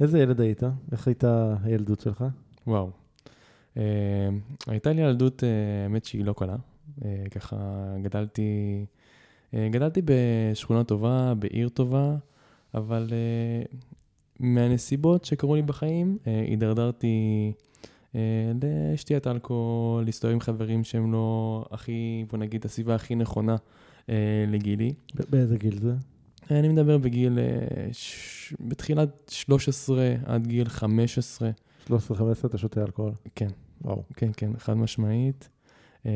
איזה ילד היית? איך הייתה הילדות שלך? וואו. Uh, הייתה לי ילדות, uh, האמת שהיא לא קלה. Uh, ככה גדלתי, uh, גדלתי בשכונה טובה, בעיר טובה, אבל uh, מהנסיבות שקרו לי בחיים, uh, הידרדרתי uh, לשתיית אלכוהול, להסתובב עם חברים שהם לא הכי, בוא נגיד, הסביבה הכי נכונה uh, לגילי. באיזה גיל זה? אני מדבר בגיל, uh, ש... בתחילת 13 עד גיל 15. 13-15 אתה שותה אלכוהול? כן. וואו. כן, כן, חד משמעית. אמ,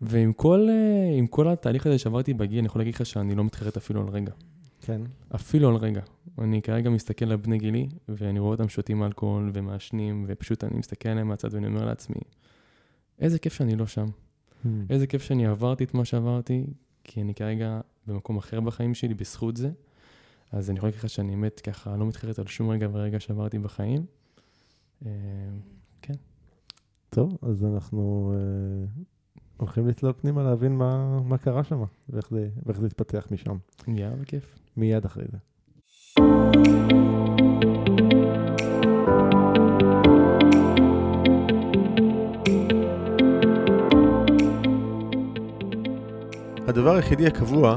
ועם כל, אה, כל התהליך הזה שעברתי בגיל, אני יכול להגיד לך שאני לא מתחרט אפילו על רגע. כן. אפילו על רגע. אני כרגע מסתכל על בני גילי, ואני רואה אותם שותים אלכוהול ומעשנים, ופשוט אני מסתכל עליהם מהצד ואני אומר לעצמי, איזה כיף שאני לא שם. Hmm. איזה כיף שאני עברתי את מה שעברתי, כי אני כרגע במקום אחר בחיים שלי בזכות זה. אז אני יכול להגיד לך שאני באמת ככה לא מתחרט על שום רגע ורגע שעברתי בחיים. אמ, טוב, אז אנחנו uh, הולכים לצלול פנימה להבין מה, מה קרה שם, ואיך זה, ואיך זה התפתח משם. יאללה, בכיף. מיד אחרי זה. הדבר היחידי הקבוע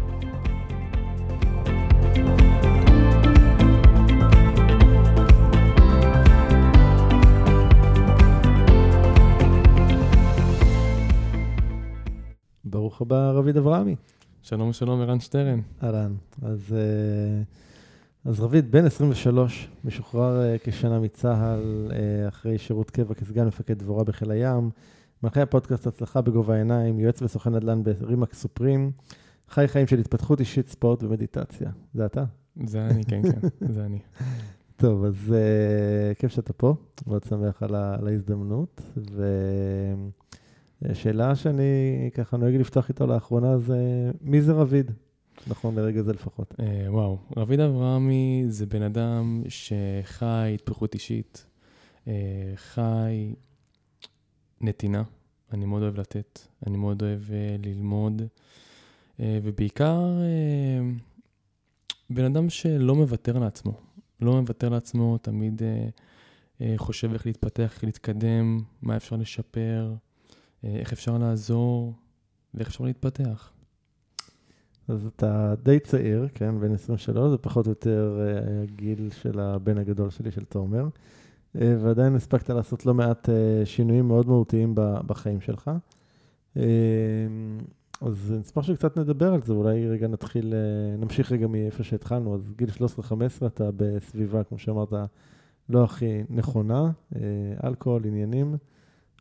הבא, רביד אברהמי. שלום שלום, ערן שטרן. אהלן. אז, אה, אז רביד, בן 23, משוחרר אה, כשנה מצה"ל, אה, אחרי שירות קבע כסגן מפקד דבורה בחיל הים, מנחה הפודקאסט הצלחה בגובה העיניים, יועץ וסוכן נדל"ן ברימאק סופרים, חי חיים של התפתחות אישית, ספורט ומדיטציה. זה אתה? זה אני, כן, כן, זה אני. טוב, אז uh, כיף שאתה פה, מאוד שמח על, ה, על ההזדמנות. ושאלה שאני ככה נוהג לפתוח איתו לאחרונה זה, מי זה רביד? נכון, לרגע זה לפחות. Uh, וואו, רביד אברהמי זה בן אדם שחי התפתחות אישית, uh, חי נתינה, אני מאוד אוהב לתת, אני מאוד אוהב uh, ללמוד, ובעיקר בן אדם שלא מוותר לעצמו, לא מוותר לעצמו, תמיד חושב איך להתפתח, איך להתקדם, מה אפשר לשפר, איך אפשר לעזור ואיך אפשר להתפתח. אז אתה די צעיר, כן, בן 23, זה פחות או יותר uh, הגיל של הבן הגדול שלי, של תומר, uh, ועדיין הספקת לעשות לא מעט שינויים מאוד מהותיים בחיים שלך. אז נשמח שקצת נדבר על זה, אולי רגע נתחיל, נמשיך רגע מאיפה שהתחלנו. אז גיל 13-15 אתה בסביבה, כמו שאמרת, לא הכי נכונה, אלכוהול, עניינים.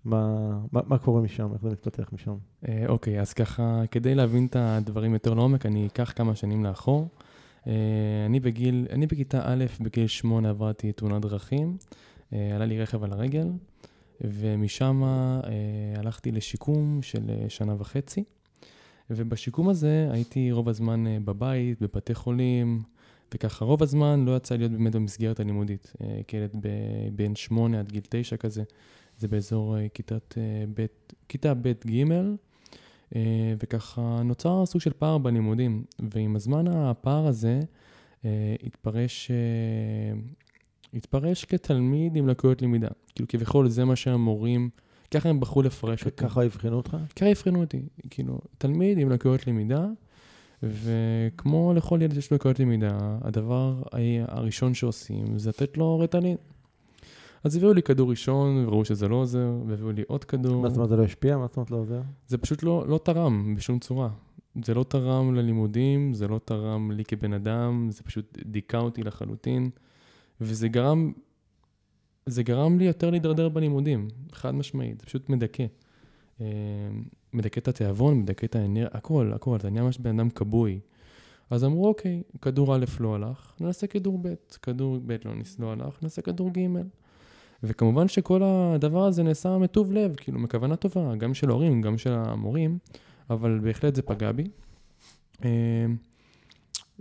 מה, מה, מה קורה משם, איך זה מתפתח משם? אה, אוקיי, אז ככה, כדי להבין את הדברים יותר לעומק, אני אקח כמה שנים לאחור. אה, אני בגיל, אני בכיתה א', בגיל שמונה עברתי תאונת דרכים, אה, עלה לי רכב על הרגל, ומשם הלכתי לשיקום של שנה וחצי. ובשיקום הזה הייתי רוב הזמן בבית, בבתי חולים, וככה רוב הזמן לא יצא להיות באמת במסגרת הלימודית. כילד בין שמונה עד גיל תשע כזה. זה באזור אה, כיתת אה, ב', כיתה ב'-ג', אה, וככה נוצר סוג של פער בלימודים, ועם הזמן הפער הזה התפרש, התפרש כתלמיד עם לקויות למידה. כאילו כביכול זה מה שהמורים, ככה הם בחרו לפרש אותי. ככה אבחנו אותך? ככה אבחנו אותי, כאילו, תלמיד עם לקויות למידה, וכמו לכל ילד שיש לקויות למידה, הדבר הראשון שעושים זה לתת לו רטלין. אז הביאו לי כדור ראשון, וראו שזה לא עוזר, והביאו לי עוד כדור. מה זאת אומרת זה לא השפיע? מה זאת אומרת לא עוזר? זה פשוט לא, לא תרם בשום צורה. זה לא תרם ללימודים, זה לא תרם לי כבן אדם, זה פשוט דיכא אותי לחלוטין, וזה גרם, זה גרם לי יותר להידרדר בלימודים, חד משמעית, זה פשוט מדכא. אה, מדכא את התיאבון, מדכא את האנרגיה, הכל, הכל, אתה נהיה ממש בן אדם כבוי. אז אמרו, אוקיי, כדור א' לא הלך, נעשה כדור ב', כדור ב' לא, לא הלך, נעשה כדור ג'. וכמובן שכל הדבר הזה נעשה מטוב לב, כאילו, מכוונה טובה, גם של ההורים, גם של המורים, אבל בהחלט זה פגע בי. אה,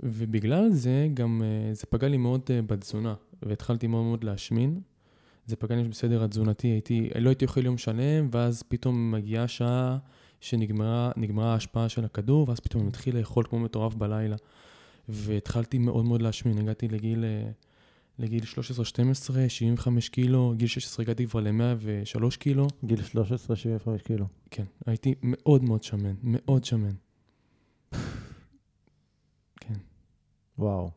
ובגלל זה גם, אה, זה פגע לי מאוד אה, בתזונה, והתחלתי מאוד מאוד להשמין. זה פגע לי בסדר התזונתי, הייתי, לא הייתי אוכל יום שלם, ואז פתאום מגיעה שעה שנגמרה ההשפעה של הכדור, ואז פתאום אני מתחיל לאכול כמו מטורף בלילה. והתחלתי מאוד מאוד להשמין, הגעתי לגיל, לגיל 13-12, 75 קילו, גיל 16 הגעתי כבר ל-103 קילו. גיל 13, 75 קילו. כן, הייתי מאוד מאוד שמן, מאוד שמן. כן. וואו.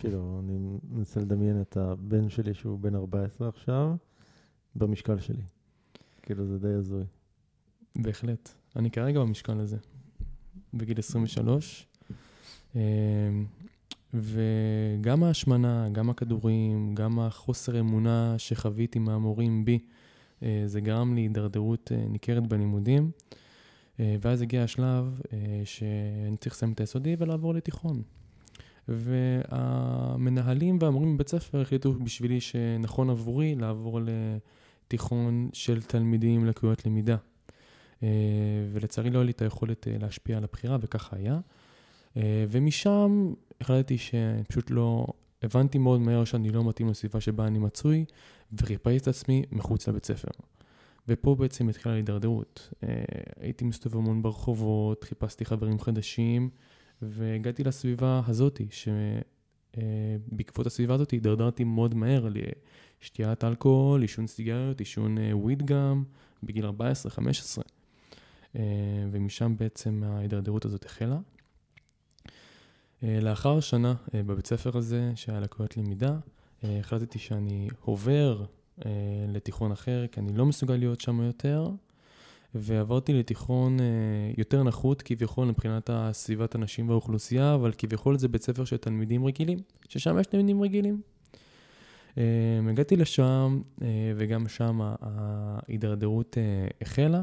כאילו, אני מנסה לדמיין את הבן שלי, שהוא בן 14 עכשיו, במשקל שלי. כאילו, זה די הזוי. בהחלט. אני כרגע במשקל הזה, בגיל 23. וגם ההשמנה, גם הכדורים, גם החוסר אמונה שחוויתי מהמורים בי, אה, זה גרם לי הידרדרות אה, ניכרת בלימודים. אה, ואז הגיע השלב שאני צריך לסיים את היסודי ולעבור לתיכון. והמנהלים והמורים בבית ספר החליטו בשבילי שנכון עבורי לעבור לתיכון של תלמידים עם לקויות למידה. ולצערי לא היה לי את היכולת להשפיע על הבחירה, וככה היה. ומשם החלטתי שפשוט לא, הבנתי מאוד מהר שאני לא מתאים לסביבה שבה אני מצוי, וחיפשתי את עצמי מחוץ לבית ספר. ופה בעצם התחילה להידרדרות. אה, הייתי מסתובב המון ברחובות, חיפשתי חברים חדשים, והגעתי לסביבה הזאתי, שבעקבות הסביבה הזאת הידרדרתי מאוד מהר לשתיית אלכוהול, עישון סיגריות, עישון אה, וויד גם, בגיל 14-15. אה, ומשם בעצם ההידרדרות הזאת החלה. אה, לאחר שנה אה, בבית ספר הזה, שהיה לקויות למידה, אה, החלטתי שאני עובר לתיכון אחר, כי אני לא מסוגל להיות שם יותר, ועברתי לתיכון יותר נחות כביכול מבחינת סביבת הנשים והאוכלוסייה, אבל כביכול זה בית ספר של תלמידים רגילים, ששם יש תלמידים רגילים. הגעתי לשם, וגם שם ההידרדרות החלה,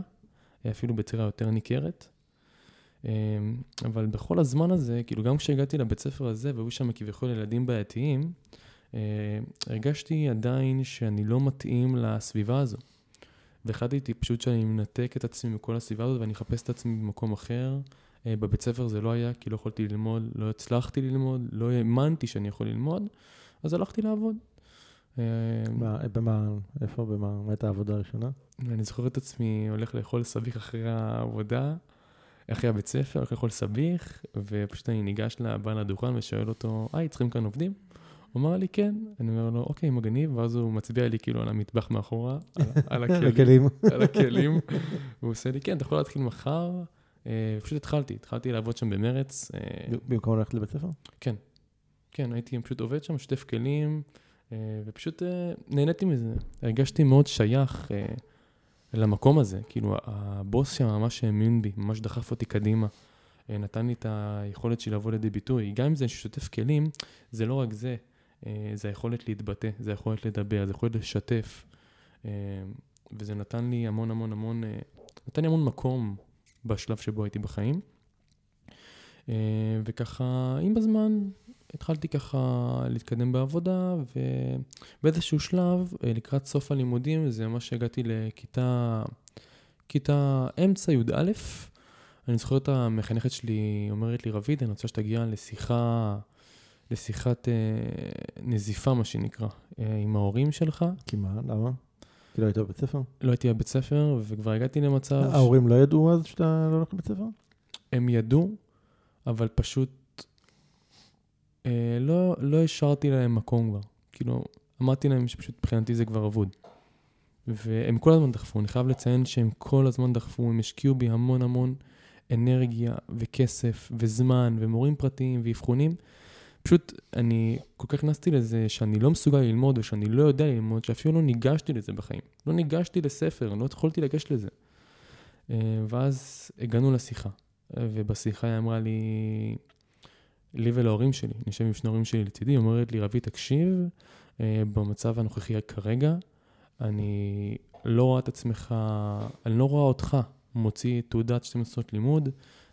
אפילו בצורה יותר ניכרת. אמ, אבל בכל הזמן הזה, כאילו גם כשהגעתי לבית ספר הזה והיו שם כביכול ילדים בעייתיים, אה, הרגשתי עדיין שאני לא מתאים לסביבה הזו. והחלטתי פשוט שאני מנתק את עצמי מכל הסביבה הזאת ואני אחפש את עצמי במקום אחר. אה, בבית ספר זה לא היה, כי לא יכולתי ללמוד, לא הצלחתי ללמוד, לא האמנתי שאני יכול ללמוד, אז הלכתי לעבוד. אה, במה, איפה, במה, מה הייתה העבודה הראשונה? אני זוכר את עצמי הולך לאכול סביך אחרי העבודה. אחרי הבית ספר, הולך לאכול סביח, ופשוט אני ניגש לבעל הדוכן ושואל אותו, היי, צריכים כאן עובדים? הוא אמר לי, כן. אני אומר לו, אוקיי, מגניב, ואז הוא מצביע לי כאילו על המטבח מאחורה, על, על הכלים. על הכלים. והוא עושה לי, כן, אתה יכול להתחיל מחר. אה, פשוט התחלתי, התחלתי לעבוד שם במרץ. אה, במקום ללכת לבית ספר? כן. כן, הייתי פשוט עובד שם, שוטף כלים, אה, ופשוט נהניתי מזה. הרגשתי מאוד שייך. למקום הזה. כאילו, הבוס שם ממש האמין בי, ממש דחף אותי קדימה. אה, נתן לי את היכולת שלי לבוא לידי ביטוי. גם אם זה שוטף כלים, זה לא רק זה, אה, זה היכולת להתבטא, זה היכולת לדבר, זה היכולת לשתף. אה, וזה נתן לי המון המון המון, נתן לי המון מקום בשלב שבו הייתי בחיים. וככה, עם הזמן, התחלתי ככה להתקדם בעבודה, ובאיזשהו שלב, אה, לקראת סוף הלימודים, זה ממש הגעתי לכיתה, כיתה אמצע י"א. אני זוכר את המחנכת שלי אומרת לי, רביד, אני רוצה שתגיע לשיחה, לשיחת אה, נזיפה, מה שנקרא, אה, עם ההורים שלך. כי מה? למה? כי לא היית בבית ספר? לא הייתי בבית ספר, וכבר הגעתי למצב... ההורים ש... לא ידעו אז שאתה לא הולך לבית ספר? הם ידעו, אבל פשוט לא, לא השארתי להם מקום כבר. כאילו, אמרתי להם שפשוט מבחינתי זה כבר אבוד. והם כל הזמן דחפו, אני חייב לציין שהם כל הזמן דחפו, הם השקיעו בי המון המון אנרגיה וכסף וזמן ומורים פרטיים ואבחונים, פשוט, אני כל כך נכנסתי לזה שאני לא מסוגל ללמוד ושאני לא יודע ללמוד, שאפילו לא ניגשתי לזה בחיים. לא ניגשתי לספר, לא יכולתי לגשת לזה. אה, ואז הגענו לשיחה, ובשיחה היא אמרה לי, לי ולהורים שלי, אני יושב עם שני הורים שלי לצידי, אומרת לי, רבי, תקשיב, אה, במצב הנוכחי כרגע, אני לא רואה את עצמך, אני לא רואה אותך מוציא תעודת 12 שנות לימוד,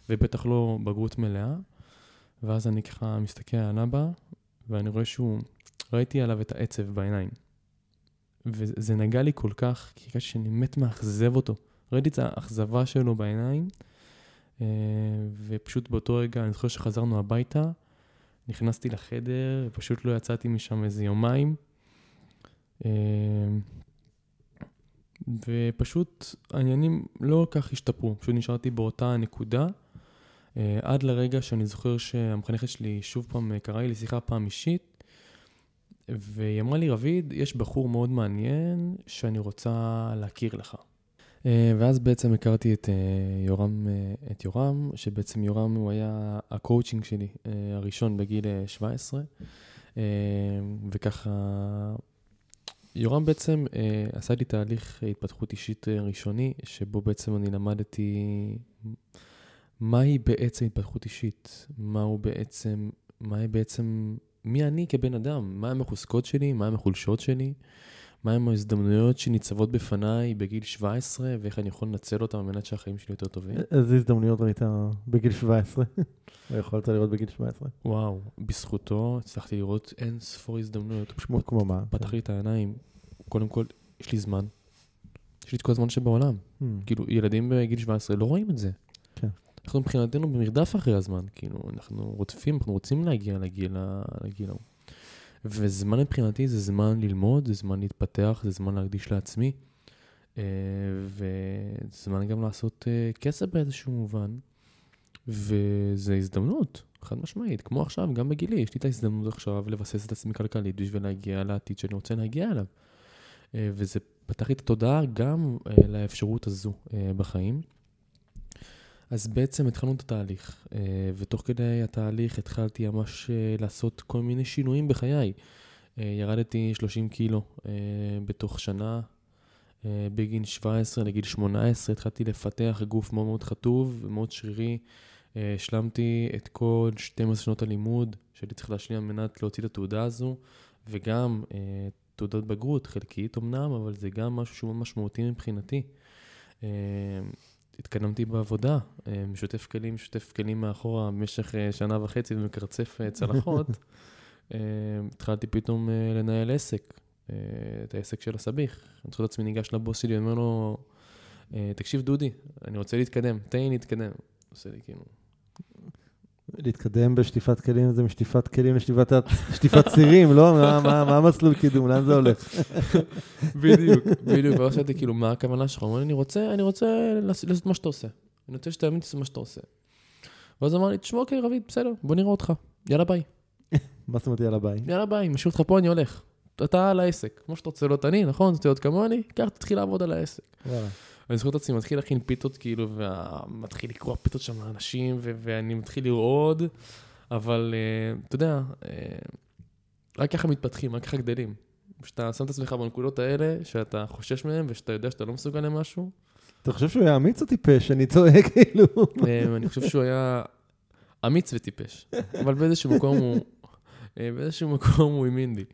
ובטח לא בגרות מלאה. ואז אני ככה מסתכל על אבא, ואני רואה שהוא, ראיתי עליו את העצב בעיניים. וזה נגע לי כל כך, כי הרגשתי שאני מת מאכזב אותו. ראיתי את האכזבה שלו בעיניים, ופשוט באותו רגע, אני זוכר שחזרנו הביתה, נכנסתי לחדר, ופשוט לא יצאתי משם איזה יומיים. אה, ופשוט העניינים לא כל כך השתפרו, פשוט נשארתי באותה נקודה. אה, עד לרגע שאני זוכר שהמחנכת שלי שוב פעם קראה לי לשיחה פעם אישית, והיא אמרה לי, רביד, יש בחור מאוד מעניין שאני רוצה להכיר לך. אה, ואז בעצם הכרתי את אה, יורם, את יורם, שבעצם יורם הוא היה הקואוצ'ינג שלי הראשון בגיל 17, וככה יורם בעצם עשה לי תהליך התפתחות אישית ראשוני, שבו בעצם אני למדתי מהי בעצם התפתחות אישית? מהו בעצם, מהי בעצם, מי אני כבן אדם? מה המחוזקות שלי? מה החולשות שלי? מהם ההזדמנויות שניצבות בפניי בגיל 17, ואיך אני יכול לנצל אותן על מנת שהחיים שלי יותר טובים? איזה הזדמנויות ראית בגיל 17? יכולת לראות בגיל 17? וואו, בזכותו הצלחתי לראות אין ספור הזדמנויות. כמו, כמו מה? פתח לי את העיניים. קודם כל, יש לי זמן. יש לי את כל הזמן שבעולם. Hmm. כאילו, ילדים בגיל 17 לא רואים את זה. כן. אנחנו מבחינתנו במרדף אחרי הזמן, כאילו, אנחנו רודפים, אנחנו רוצים להגיע לגיל ההוא. וזמן מבחינתי זה זמן ללמוד, זה זמן להתפתח, זה זמן להקדיש לעצמי, אה, וזה זמן גם לעשות אה, כסף באיזשהו מובן, וזה הזדמנות, חד משמעית. כמו עכשיו, גם בגילי, יש לי את ההזדמנות עכשיו לבסס את עצמי כלכלית בשביל להגיע לעתיד שאני רוצה להגיע אליו. אה, וזה פתח לי את התודעה גם לאפשרות הזו בחיים. אז בעצם התחלנו את התהליך, אה, ותוך כדי התהליך התחלתי ממש אה, לעשות כל מיני שינויים בחיי. אה, ירדתי 30 קילו בתוך שנה, בגיל 17 לגיל 18 התחלתי לפתח גוף מאוד מאוד חטוב ומאוד שרירי. השלמתי את כל 12 שנות הלימוד שהייתי צריך להשלים על מנת להוציא את התעודה הזו, וגם תעודת בגרות, חלקית אמנם, אבל זה גם משהו שהוא משמעותי מבחינתי. התקדמתי בעבודה, אה, משותף כלים, משותף כלים מאחורה במשך אה, שנה וחצי ומקרצף אה, צלחות. התחלתי פתאום לנהל עסק, את העסק של הסביך. אני זוכר את עצמי ניגש לבוס שלי ואומר לו, תקשיב דודי, אני רוצה להתקדם, תן לי להתקדם. עושה לי כאילו... להתקדם בשטיפת כלים זה משטיפת כלים לשטיפת סירים, לא? מה המסלול קידום? לאן זה הולך? בדיוק, בדיוק. ואז שאלתי, כאילו, מה הכוונה שלך? הוא אומר, אני רוצה, אני רוצה לעשות מה שאתה עושה. אני רוצה שתאמין לעשות מה שאתה עושה. ואז אמר לי, תשמע, אוקיי, רביד, בסדר, בוא נראה אותך. יאללה ביי. מה זאת אומרת יאללה ביי? יאללה ביי, משאיר אותך פה, אני הולך. אתה על העסק. כמו שאתה רוצה להיות אני, נכון? רוצה להיות כמוני, קח, תתחיל לעבוד על העסק. אני זוכר את עצמי מתחיל להכין פיתות, כאילו, ומתחיל לקרוא פיתות שם לאנשים, ואני מתחיל לרעוד, אבל uh, אתה יודע, uh, רק ככה מתפתחים, רק ככה גדלים. כשאתה שם את עצמך בנקודות האלה, שאתה חושש מהן, ושאתה יודע שאתה לא מסוגל למשהו. אתה חושב שהוא היה אמיץ או טיפש? אני צועק, כאילו. אה, אני חושב שהוא היה אמיץ וטיפש, אבל באיזשהו מקום הוא... אה, באיזשהו מקום הוא האמין לי.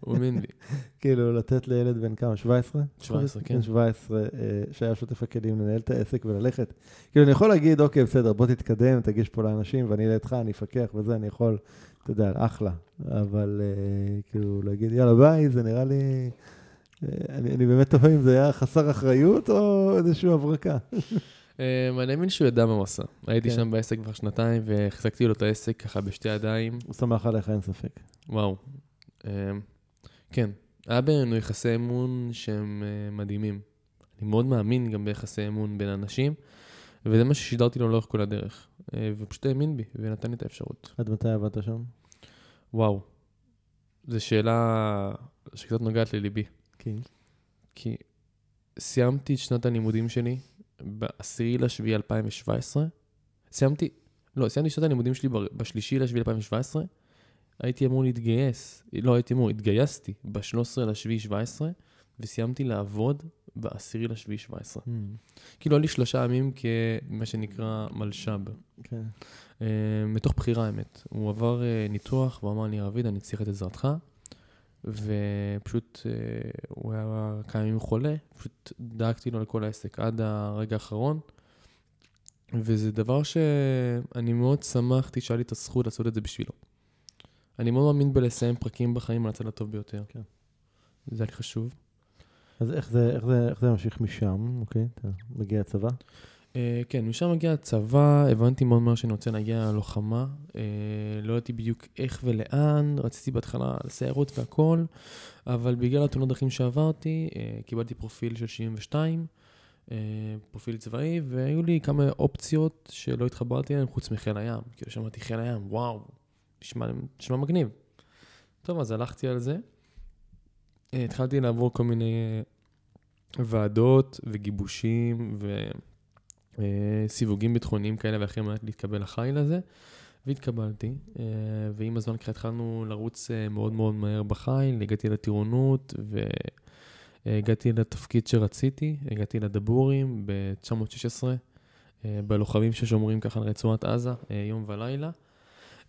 הוא האמין לי. כאילו, לתת לילד בן כמה? 17? 17, כן. בן 17, אה, שהיה שותף הכלים לנהל את העסק וללכת. כאילו, אני יכול להגיד, אוקיי, בסדר, בוא תתקדם, תגיש פה לאנשים, ואני לידך, אני אפקח וזה, אני יכול, אתה יודע, אחלה. אבל אה, כאילו, להגיד, יאללה, ביי, זה נראה לי... אני, אני באמת תוהה אם זה היה חסר אחריות או איזושהי הברקה. אמ, אני מבין שהוא ידע מה הוא עשה. הייתי כן. שם בעסק כבר שנתיים, והחזקתי לו את העסק ככה בשתי ידיים. הוא שמח עליך, אין ספק. וואו. אמ, כן, היה בינינו יחסי אמון שהם אה, מדהימים. אני מאוד מאמין גם ביחסי אמון בין אנשים, וזה מה ששידרתי לו לאורך כל הדרך. אה, ופשוט האמין בי, ונתן לי את האפשרות. עד מתי עבדת שם? וואו. זו שאלה שקצת נוגעת לליבי. כן. כי סיימתי את שנת הלימודים שלי ב-10 לשביעי 2017. סיימתי, לא, סיימתי שנת הלימודים שלי בשלישי לשביעי 2017, הייתי אמור להתגייס, לא הייתי אמור, התגייסתי ב-13 לשביעי 17, וסיימתי לעבוד ב-10 לשביעי 17. Mm, כאילו, היו לי שלושה ימים כמה שנקרא מלש"ב. כן. אה, מתוך בחירה, האמת. הוא עבר אה, ניתוח ואמר לי, רביד, אני צריך את עזרתך. ופשוט, אה, הוא היה כמה ימים חולה, פשוט דאגתי לו לכל העסק עד הרגע האחרון. וזה דבר שאני מאוד שמחתי שהיה לי את הזכות לעשות את זה בשבילו. אני מאוד מאמין בלסיים פרקים בחיים על הצד הטוב ביותר. כן. זה היה לי חשוב. אז איך זה, איך זה, איך זה ממשיך משם, אוקיי? אתה מגיע לצבא? Uh, כן, משם מגיע הצבא, הבנתי מאוד מהר שאני רוצה להגיע ללוחמה. Uh, לא ידעתי בדיוק איך ולאן, רציתי בהתחלה לסיירות והכל, אבל בגלל התאונות דרכים שעברתי, uh, קיבלתי פרופיל של 72, uh, פרופיל צבאי, והיו לי כמה אופציות שלא התחברתי אליהן חוץ מחיל הים. כאילו שמעתי חיל הים, וואו, נשמע, נשמע מגניב. טוב, אז הלכתי על זה. התחלתי לעבור כל מיני ועדות וגיבושים ו... אה, סיווגים ביטחוניים כאלה ואחרים על מנת להתקבל לחיל הזה, והתקבלתי. אה, ועם הזמן ככה התחלנו לרוץ אה, מאוד מאוד מהר בחיל, הגעתי לטירונות והגעתי לתפקיד שרציתי, הגעתי לדבורים ב-916, בלוחמים ששומרים ככה על רצועת עזה יום ולילה.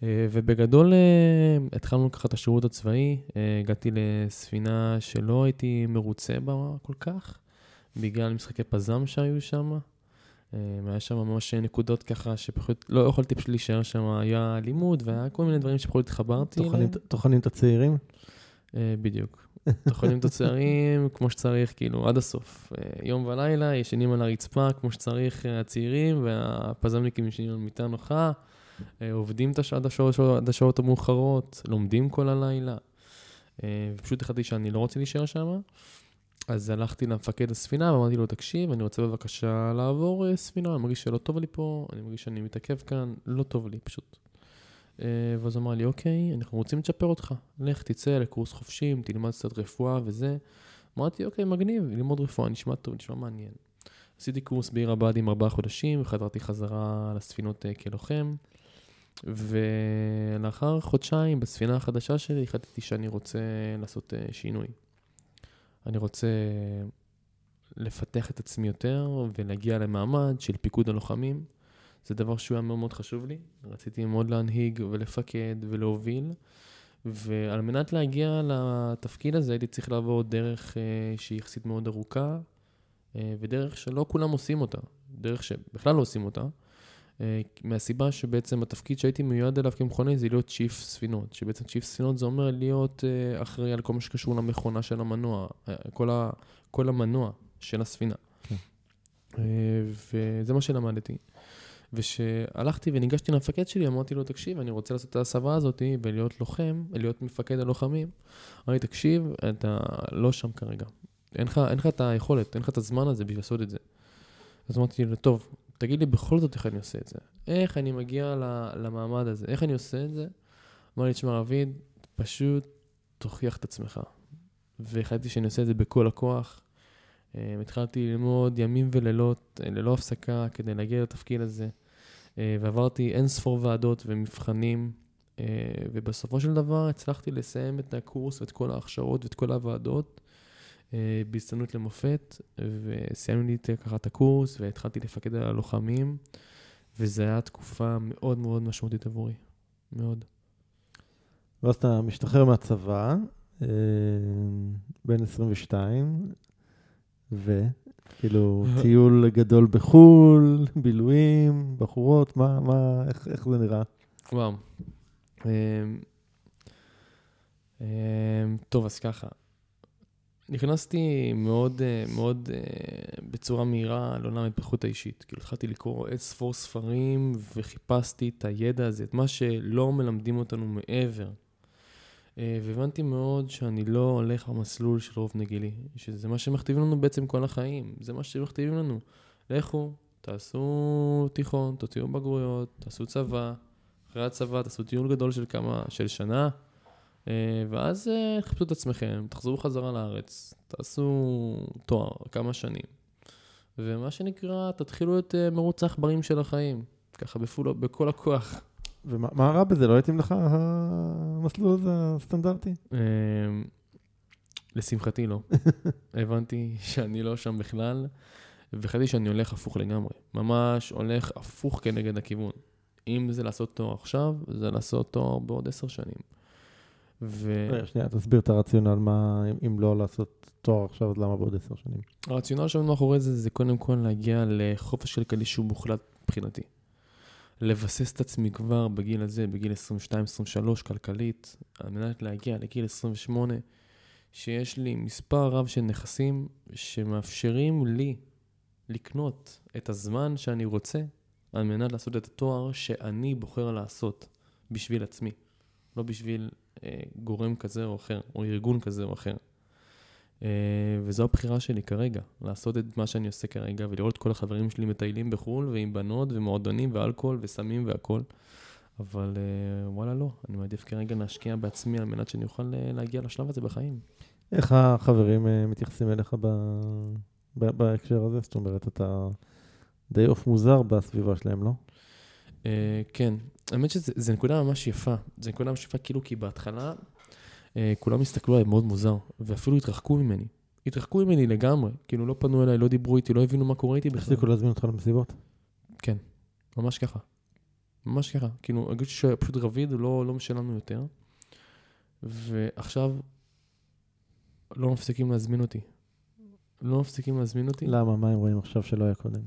ובגדול התחלנו ככה את השירות הצבאי, הגעתי לספינה שלא הייתי מרוצה בה כל כך, בגלל משחקי פזם שהיו שם. אה, היה שם ממש נקודות ככה שפחות, לא יכולתי פשוט להישאר שם, היה לימוד והיה כל מיני דברים שפחות התחברתי אליהם. טוחנים את הצעירים? אה, בדיוק. טוחנים את הצעירים כמו שצריך, כאילו, עד הסוף. אה, יום ולילה, ישנים על הרצפה כמו שצריך הצעירים, והפזמניקים ישנים על מיטה נוחה, עובדים עד השעות, עד השעות המאוחרות, לומדים כל הלילה. ופשוט החלטתי שאני לא רוצה להישאר שם. אז הלכתי למפקד הספינה ואמרתי לו, תקשיב, אני רוצה בבקשה לעבור uh, ספינה, אני מרגיש שלא טוב לי פה, אני מרגיש שאני מתעכב כאן, לא טוב לי פשוט. Uh, ואז אמר לי, אוקיי, אנחנו רוצים לצ'פר אותך, לך, תצא לקורס חופשים, תלמד קצת רפואה וזה. אמרתי, אוקיי, מגניב, ללמוד רפואה, נשמע טוב, נשמע מעניין. עשיתי קורס בעיר הבה"דים ארבעה חודשים, וחזרתי חזרה לספינות uh, כלוחם. ולאחר חודשיים בספינה החדשה שלי החלטתי שאני רוצה לעשות שינוי. אני רוצה לפתח את עצמי יותר ולהגיע למעמד של פיקוד הלוחמים. זה דבר שהוא היה מאוד מאוד חשוב לי. רציתי מאוד להנהיג ולפקד ולהוביל. ועל מנת להגיע לתפקיד הזה הייתי צריך לעבור דרך אה, שהיא יחסית מאוד ארוכה, אה, ודרך שלא כולם עושים אותה, דרך שבכלל לא עושים אותה. אה, מהסיבה שבעצם התפקיד שהייתי מיועד אליו כמכונאי זה להיות צ'יף ספינות, שבעצם צ'יף ספינות זה אומר להיות אה, אחראי על כל מה שקשור למכונה של המנוע, אה, כל, ה, כל המנוע של הספינה. כן. וזה מה שלמדתי. וכשהלכתי וניגשתי למפקד שלי, אמרתי לו, תקשיב, אני רוצה לעשות את ההסבה הזאת ולהיות לוחם, להיות מפקד הלוחמים. אמר לי, תקשיב, אתה לא שם כרגע. אין לך, אין לך את היכולת, אין לך את הזמן הזה בשביל לעשות את זה. אז אמרתי לו, טוב, תגיד לי בכל זאת איך אני עושה את זה. איך אני מגיע למעמד הזה, איך אני עושה את זה. אמר לי, תשמע, רביד, פשוט תוכיח את עצמך. והחלטתי שאני עושה את זה בכל הכוח. אה, התחלתי ללמוד ימים ולילות, אה, ללא הפסקה, כדי להגיע לתפקיד הזה. אה, ועברתי אין ספור ועדות ומבחנים, ובסופו של דבר הצלחתי לסיים את הקורס ואת כל ההכשרות ואת כל הוועדות. אה, בהצטיינות למופת, וסיימנו לי ככה את הקורס, והתחלתי לפקד על הלוחמים, וזו הייתה תקופה מאוד מאוד משמעותית עבורי, מאוד. ואז אתה משתחרר מהצבא, אה, בן 22, וכאילו טיול גדול בחו"ל, בילויים, בחורות, מה, מה, איך, איך זה נראה? וואו. אה, טוב, אז ככה, נכנסתי מאוד, אה, מאוד אה, בצורה מהירה לעולם ההתפתחות האישית. כאילו התחלתי לקרוא אין ספור ספרים וחיפשתי את הידע הזה, את מה שלא מלמדים אותנו מעבר. אה, והבנתי מאוד שאני לא הולך במסלול של רוב נגילי, שזה מה שמכתיבים לנו בעצם כל החיים, זה מה שמכתיבים לנו. לכו, תעשו תיכון, תוציאו בגרויות, תעשו צבא, אחרי הצבא תעשו טיול גדול של כמה, של שנה, ואז אה, תחפשו את עצמכם, תחזרו חזרה לארץ, תעשו תואר כמה שנים, ומה שנקרא, תתחילו את אה, מרוץ העכברים של החיים, ככה בפול, בכל הכוח. ומה מה רע בזה? לא התאים לך המסלול הזה הסטנדרטי? לשמחתי לא. הבנתי שאני לא שם בכלל, והחלטתי שאני הולך הפוך לגמרי. ממש הולך הפוך כנגד הכיוון. אם זה לעשות תואר עכשיו, זה לעשות תואר בעוד עשר שנים. רגע, שנייה, תסביר את הרציונל, מה, אם- אם לא לעשות תואר עכשיו, אז למה בעוד עשר שנים? הרציונל שעומד מאחורי זה, זה קודם כל להגיע לחופש כלכלי שהוא מוחלט מבחינתי. לבסס את עצמי כבר בגיל הזה, בגיל 22-23 כלכלית, על מנת להגיע לגיל 28, שיש לי מספר רב של נכסים שמאפשרים לי לקנות את הזמן שאני רוצה, על מנת לעשות את התואר שאני בוחר לעשות בשביל עצמי, לא בשביל גורם כזה או אחר, או ארגון כזה או אחר. אה, וזו הבחירה שלי כרגע, לעשות את מה שאני עושה כרגע, ולראות את כל החברים שלי מטיילים בחו"ל, ועם בנות, ומועדונים, ואלכוהול, וסמים והכול. אבל אה, וואלה, לא. אני מעדיף כרגע להשקיע בעצמי על מנת שאני אוכל אה, להגיע לשלב הזה בחיים. איך החברים אה, מתייחסים אליך. ב... בהקשר הזה? זאת אומרת, אתה די עוף מוזר בסביבה שלהם, לא? אה, כן, האמת שזו נקודה ממש יפה. זו נקודה ממש יפה, כאילו, כי בהתחלה אה, כולם הסתכלו עליי מאוד מוזר, ואפילו התרחקו ממני. התרחקו ממני לגמרי. כאילו, לא פנו אליי, לא דיברו איתי, לא הבינו מה קורה איתי בכלל. הפסיקו להזמין אותך למסיבות? כן, ממש ככה. ממש ככה. כאילו, הרגישו שפשוט רביד לא, לא משלנו יותר, ועכשיו לא מפסיקים להזמין אותי. לא מפסיקים להזמין אותי. למה? מה הם רואים עכשיו שלא היה קודם?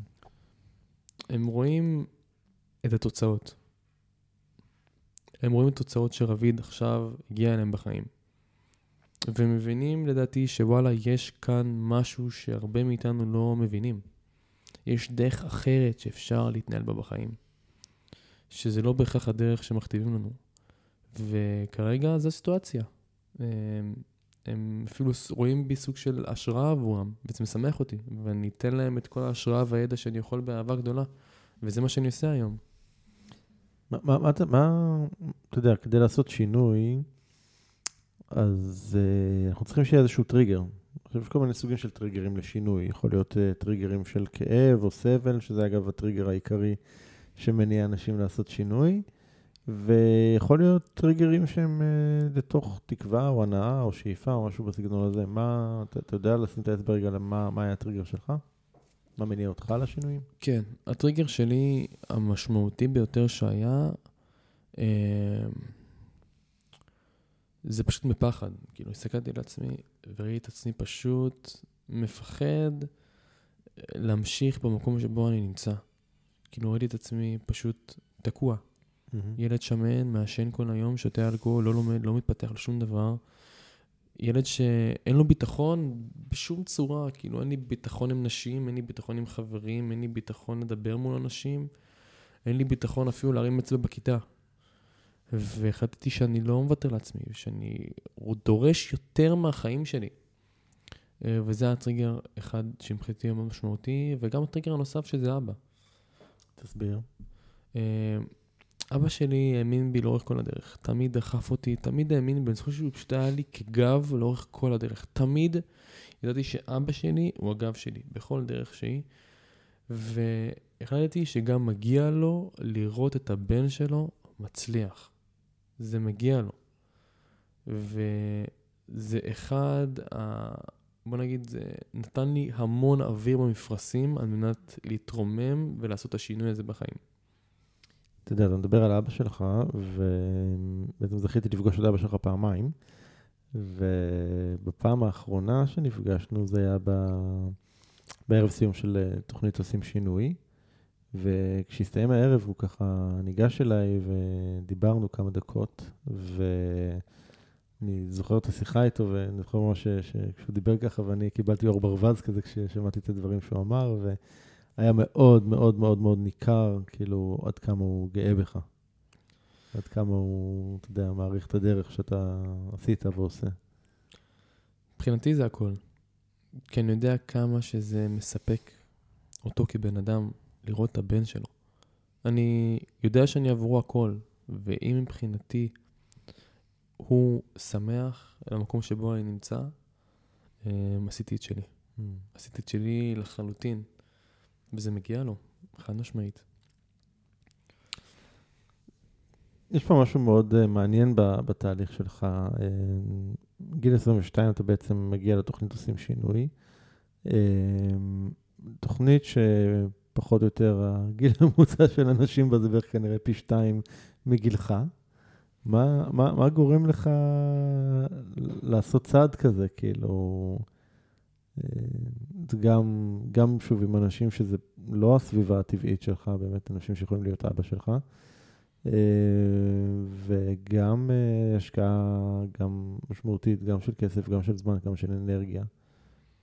הם רואים את התוצאות. הם רואים את התוצאות שרביד עכשיו הגיע אליהם בחיים. ומבינים לדעתי שוואלה, יש כאן משהו שהרבה מאיתנו לא מבינים. יש דרך אחרת שאפשר להתנהל בה בחיים. שזה לא בהכרח הדרך שמכתיבים לנו. וכרגע זו הסיטואציה. הם, הם אפילו רואים בי סוג של השראה עבורם, וזה משמח אותי, ואני אתן להם את כל ההשראה והידע שאני יכול באהבה גדולה, וזה מה שאני עושה היום. מה, מה, מה, אתה- מה, אתה יודע, כדי לעשות שינוי, אז uh, אנחנו צריכים שיהיה איזשהו טריגר. אני חושב כל מיני סוגים של טריגרים לשינוי. יכול להיות uh, טריגרים של כאב או סבל, שזה אגב הטריגר העיקרי שמניע אנשים לעשות שינוי, ויכול להיות טריגרים שהם uh, לתוך תקווה או הנאה או שאיפה או משהו בסגנון הזה. מה, אתה, אתה יודע לשים את האצבע רגע למה מה היה הטריגר שלך? מה מניע אותך לשינויים? כן, הטריגר שלי המשמעותי ביותר שהיה, אה, זה פשוט מפחד. כאילו, הסתכלתי על עצמי וראיתי את עצמי פשוט מפחד אה, להמשיך במקום שבו אני נמצא. כאילו, ראיתי את עצמי פשוט תקוע. ילד שמן, מעשן כל היום, שותה אלכוהול, לא לומד, לא מתפתח לשום דבר. ילד שאין לו ביטחון בשום צורה, כאילו אין לי ביטחון עם נשים, אין לי ביטחון עם חברים, אין לי ביטחון לדבר מול אנשים, אין לי ביטחון אפילו להרים אצבע בכיתה. והחלטתי שאני לא מוותר לעצמי, שאני דורש יותר מהחיים שלי. אה, וזה היה טריגר אחד שמבחינתי מאוד משמעותי, וגם הטריגר הנוסף שזה אבא. תסביר. אבא שלי האמין בי לאורך כל הדרך, תמיד דחף אותי, תמיד האמין בי, אני זוכר שהוא פשוט היה לי כגב לאורך כל הדרך. תמיד ידעתי שאבא שלי הוא הגב שלי, בכל דרך שהיא, והחלטתי שגם מגיע לו לראות את הבן שלו מצליח. זה מגיע לו. וזה אחד, ה... בוא נגיד, זה נתן לי המון אוויר במפרשים על מנת להתרומם ולעשות את השינוי הזה בחיים. אתה יודע, אתה מדבר על אבא שלך, ובעצם זכיתי לפגוש את אבא שלך פעמיים, ובפעם האחרונה שנפגשנו זה היה ב... בערב סיום של אה, תוכנית עושים שינוי, וכשהסתיים הערב הוא ככה ניגש אליי ודיברנו כמה דקות, ואני זוכר את השיחה איתו, ואני זוכר ממש שכשהוא דיבר ככה ואני קיבלתי אור ברווז כזה כששמעתי את הדברים שהוא אמר, ו... היה מאוד מאוד מאוד מאוד ניכר, כאילו, עד כמה הוא גאה בך. עד כמה הוא, אתה יודע, מעריך את הדרך שאתה עשית ועושה. מבחינתי זה הכל. כי אני יודע כמה שזה מספק אותו כבן אדם לראות את הבן שלו. אני יודע שאני עבורו הכל, ואם מבחינתי הוא שמח במקום שבו אני נמצא, אמ, עשיתי את שלי. עשיתי את שלי לחלוטין, וזה מגיע לו, חד משמעית. יש פה משהו מאוד uh, מעניין ב, בתהליך שלך. Uh, גיל 22 אתה בעצם מגיע לתוכנית עושים שינוי. Uh, תוכנית שפחות או יותר הגיל הממוצע של אנשים בה זה בערך כנראה פי שתיים מגילך. מה, מה, מה גורם לך לעשות צעד כזה? כאילו, גם, גם שוב עם אנשים שזה לא הסביבה הטבעית שלך, באמת אנשים שיכולים להיות אבא שלך. אה, וגם אה, השקעה גם משמעותית, גם של כסף, גם של זמן, גם של אנרגיה.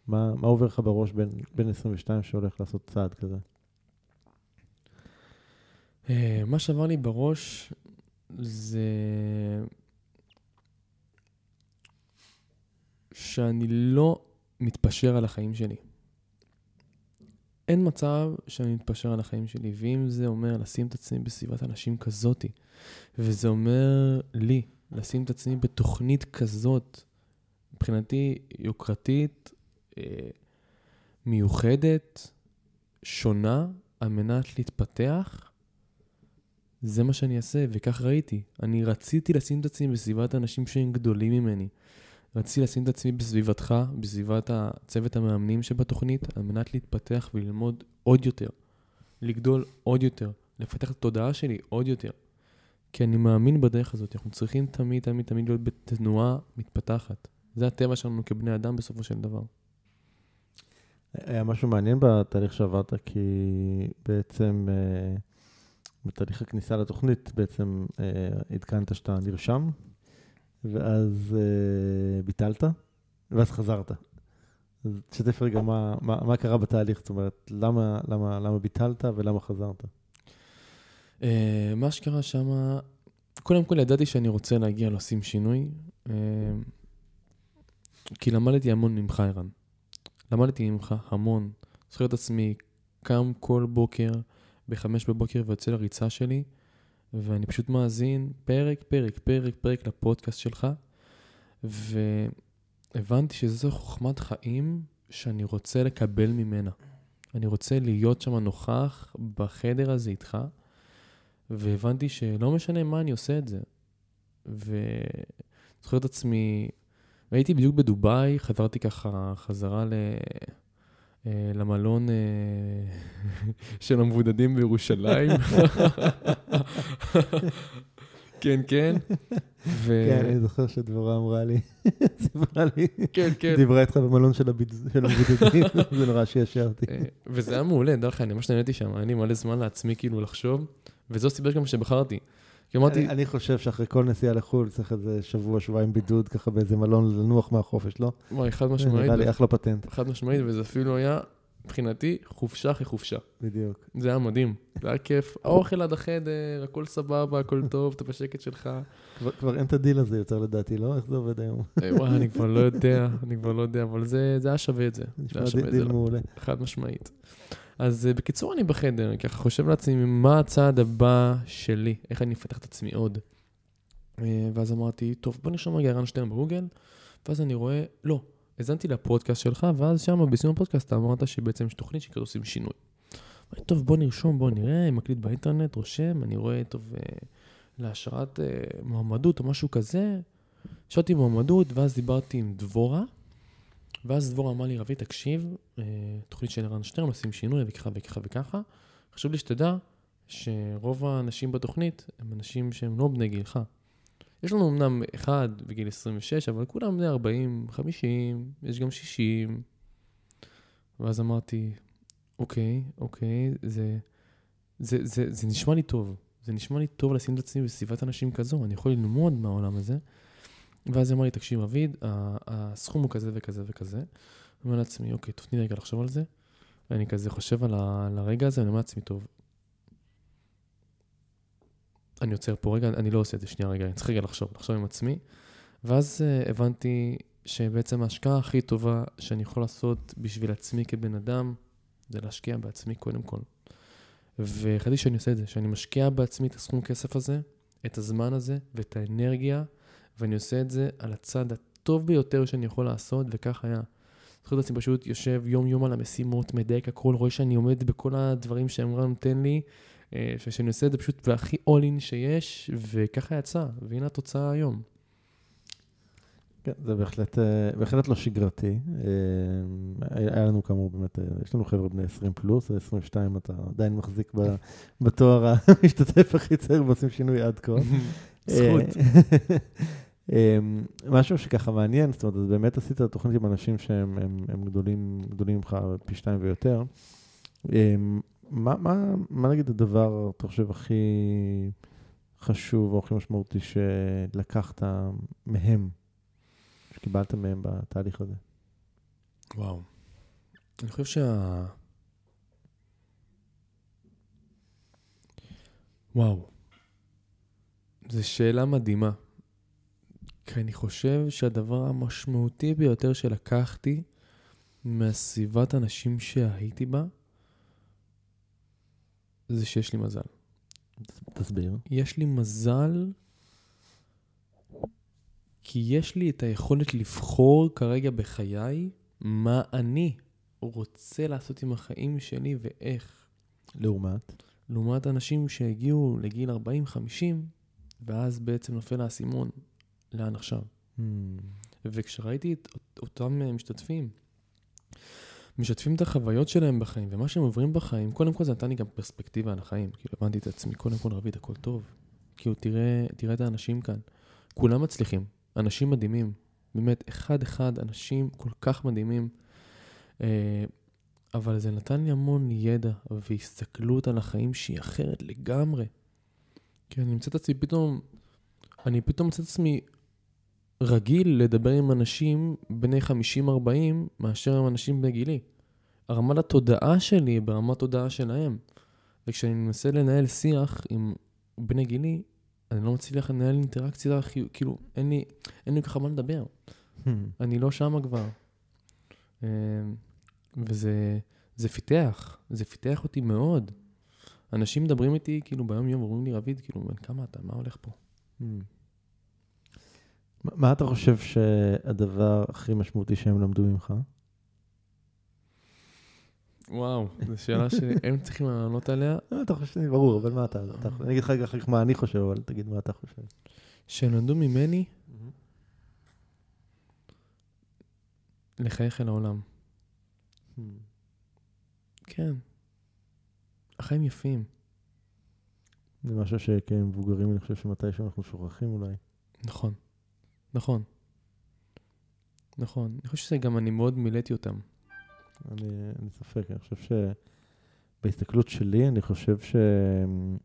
מה, מה עובר לך בראש בין, בין 22 שהולך לעשות צעד כזה? אה, מה שעבר לי בראש זה שאני לא מתפשר על החיים שלי. אין מצב שאני מתפשר על החיים שלי, ואם זה אומר לשים את עצמי בסביבת אנשים כזאתי, וזה אומר לי לשים את עצמי בתוכנית כזאת, מבחינתי יוקרתית, אה, מיוחדת, שונה, על מנת להתפתח, זה מה שאני אעשה, וכך ראיתי. אני רציתי לשים את עצמי בסביבת אנשים שהם גדולים ממני. רציתי לשים את עצמי בסביבתך, בסביבת הצוות המאמנים שבתוכנית, על מנת להתפתח וללמוד עוד יותר, לגדול עוד יותר, לפתח את התודעה שלי עוד יותר. כי אני מאמין בדרך הזאת, אנחנו צריכים תמיד, תמיד, תמיד להיות בתנועה מתפתחת. זה הטבע שלנו כבני אדם בסופו של דבר. היה משהו מעניין בתהליך שעברת, כי בעצם אה, בתהליך הכניסה לתוכנית, בעצם אה, עדכנת שאתה נרשם ואז uh, ביטלת, ואז חזרת. אז תשתף רגע מה, מה, מה קרה בתהליך, זאת אומרת, למה, למה, למה ביטלת ולמה חזרת? Uh, מה שקרה שם, קודם כל ידעתי שאני רוצה להגיע לעושים שינוי, uh, כי למדתי המון ממך, ערן. למדתי ממך המון. זוכר את עצמי, קם כל בוקר בחמש בבוקר ויוצא לריצה שלי, ואני פשוט מאזין פרק, פרק, פרק, פרק לפודקאסט שלך, והבנתי שזו חוכמת חיים שאני רוצה לקבל ממנה. אני רוצה להיות שם נוכח בחדר הזה איתך, והבנתי שלא משנה מה אני עושה את זה. וזוכר את עצמי, הייתי בדיוק בדובאי, חזרתי ככה חזרה ל... אה, למלון אה, של המבודדים בירושלים. כן, כן. כן, אני זוכר שדבורה אמרה לי, סיפרה לי, כן, כן. דיברה איתך במלון של המבודדים, זה נורא שישר אותי. אה, וזה היה מעולה, דרך אגב, אני ממש נהניתי שם, היה לי מלא זמן לעצמי כאילו לחשוב, וזו הסיבה גם שבחרתי. כי אמרתי... אני, חושב שאחרי כל נסיעה לחו"ל צריך איזה שבוע, שבועיים בידוד ככה באיזה מלון לנוח מהחופש, לא? וואי, חד משמעית. נראה לי אחלה פטנט. חד משמעית, וזה אפילו היה, מבחינתי, חופשה אחרי חופשה. בדיוק. זה היה מדהים, זה היה כיף. האוכל עד החדר, הכל סבבה, הכל טוב, אתה בשקט שלך. כבר, אין את הדיל הזה יותר לדעתי, לא? איך זה עובד היום? אה, וואי, אני כבר לא יודע, אני כבר לא יודע, אבל זה, זה היה שווה את זה. נשמע דיל מעולה. חד משמעית. אז אה, בקיצור, אני בחדר, ככה חושב לעצמי, מה הצעד הבא שלי, איך אני אפתח את עצמי עוד. אה, ואז אמרתי, טוב, בוא נרשום רגע ערן שטרן בגוגל, ואז אני רואה, לא, האזנתי לפודקאסט שלך, ואז שם, בסיום הפודקאסט, אתה אמרת שבעצם יש תוכנית שקוראים עושים שינוי. אמרתי, טוב, בוא נרשום, בוא נראה, מקליט באינטרנט, רושם, אני רואה, טוב, אה, להשארת מועמדות או משהו כזה. השארתי מועמדות, ואז דיברתי עם דבורה. ואז דבורה אמר לי, רבי, תקשיב, אה, תוכנית של ערן שטרן, עושים שינוי וככה וככה וככה. חשוב לי שתדע שרוב האנשים בתוכנית הם אנשים שהם לא בני גילך. יש לנו אמנם אחד בגיל 26, אבל כולם בני 40, 50, יש גם 60. ואז אמרתי, אוקיי, אוקיי, זה, זה, זה, זה נשמע לי טוב. זה נשמע לי טוב לשים את עצמי בסביבת אנשים כזו, אני יכול ללמוד מהעולם הזה. ואז היא אמרה לי, תקשיב, אביד, הסכום הוא כזה וכזה וכזה. אני אומר לעצמי, אוקיי, טוב, תני רגע לחשוב על זה. ואני כזה חושב על, הרגע הזה, אני אומר לעצמי, טוב, אני עוצר פה רגע, אני לא עושה את זה שנייה רגע, אני צריך רגע לחשוב, לחשוב עם עצמי. ואז uh, הבנתי שבעצם ההשקעה הכי טובה שאני יכול לעשות בשביל עצמי כבן אדם, זה להשקיע בעצמי קודם כל. והחלטתי שאני עושה את זה, שאני משקיע בעצמי את הסכום כסף הזה, את הזמן הזה ואת האנרגיה ואני עושה את זה על הצד הטוב ביותר שאני יכול לעשות, וכך היה. זוכר את עצמי פשוט יושב יום-יום על המשימות, מדייק הכל, רואה שאני עומד בכל הדברים שהאמרה נותן לי, אה, שאני עושה את זה פשוט בהכי all in שיש, וככה יצא, והנה התוצאה היום. כן, זה בהחלט, אה, בהחלט לא שגרתי. היה לנו כאמור באמת, יש לנו חבר'ה בני 20 פלוס, 22 אתה עדיין מחזיק בתואר המשתתף הכי צעיר ועושים שינוי עד כה. זכות. אמ, משהו שככה מעניין, זאת אומרת, אז באמת עשית תוכנית עם אנשים שהם הם, הם גדולים, גדולים ממך פי שתיים ויותר. אמ, מה, מה, מה נגיד הדבר, אתה חושב, הכי חשוב או הכי משמעותי שלקחת מהם, שקיבלת מהם בתהליך הזה? וואו. אני חושב שה... וואו. זו שאלה מדהימה. כי אני חושב שהדבר המשמעותי ביותר שלקחתי מהסביבת אנשים שהייתי בה, זה שיש לי מזל. תסביר. יש לי מזל כי יש לי את היכולת לבחור כרגע בחיי מה אני רוצה לעשות עם החיים שלי ואיך. לעומת? לעומת אנשים שהגיעו לגיל 40-50, ואז בעצם נופל האסימון. לאן עכשיו? Hmm. וכשראיתי את אותם אה, משתתפים, משתפים את החוויות שלהם בחיים, ומה שהם עוברים בחיים, קודם כל זה נתן לי גם פרספקטיבה על החיים. כאילו, הבנתי את עצמי, קודם כל, רביד, הכל טוב. כאילו, תראה, תראה את האנשים כאן. כולם מצליחים, אנשים מדהימים. באמת, אחד-אחד, אנשים כל כך מדהימים. אה, אבל זה נתן לי המון ידע והסתכלות על החיים שהיא אחרת לגמרי. כי אני מוצא את עצמי פתאום, אני פתאום מוצא את עצמי רגיל לדבר עם אנשים בני 50-40 מאשר עם אנשים בני גילי. הרמת התודעה שלי היא ברמת תודעה שלהם. וכשאני מנסה לנהל שיח עם בני גילי, אני לא מצליח לנהל אינטראקציה, כאילו, אין לי, אין לי ככה מה לדבר. Hmm. אני לא שם כבר. אמ, וזה זה פיתח, זה פיתח אותי מאוד. אנשים מדברים איתי, כאילו, ביום-יום, אומרים לי, רביד, כאילו, בן כמה אתה, מה הולך פה? מה אתה חושב שהדבר הכי משמעותי שהם למדו ממך? וואו, זו שאלה שהם צריכים לענות עליה. לא, אתה חושב, ברור, אבל מה אתה, אני אגיד לך אחר כך מה אני חושב, אבל תגיד מה אתה חושב. שהם למדו ממני לחייך אל העולם. כן. החיים יפים. זה משהו שכמבוגרים אני חושב שמתישהו אנחנו שוכחים אולי. נכון. נכון. נכון. אני חושב שגם אני מאוד מילאתי אותם. אני, אין ספק, אני חושב שבהסתכלות שלי, אני חושב שהם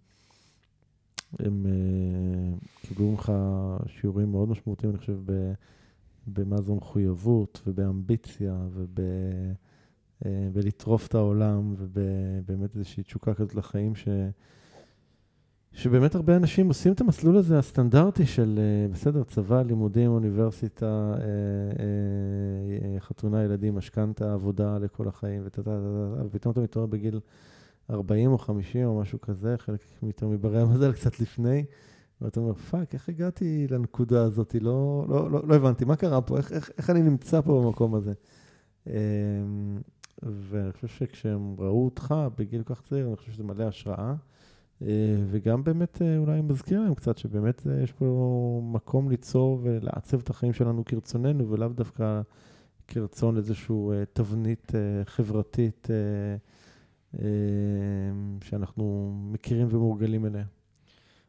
הם, uh, קיבלו ממך שיעורים מאוד משמעותיים, אני חושב, ב, במה זו מחויבות ובאמביציה וב... uh, בלטרוף את העולם ובאמת איזושהי תשוקה כזאת לחיים ש... שבאמת הרבה אנשים עושים את המסלול הזה הסטנדרטי של, אה, בסדר, צבא, לימודים, אוניברסיטה, אה, אה, חתונה, ילדים, משכנתה, עבודה לכל החיים, ופתאום אתה מתעורר בגיל 40 או 50 או משהו כזה, חלק יותר מברי המזל קצת לפני, ואתה אומר, fuck, איך הגעתי לנקודה הזאת? לא, לא, לא, לא הבנתי, מה קרה פה? איך, איך, איך אני נמצא פה במקום הזה? ואני חושב שכשהם ראו אותך בגיל כל כך צעיר, אני חושב שזה מלא השראה. אה, וגם באמת אה, אולי מזכיר להם קצת שבאמת אה, יש פה מקום ליצור ולעצב את החיים שלנו כרצוננו, ולאו דווקא כרצון איזושהי תבנית חברתית שאנחנו מכירים ומורגלים אליה.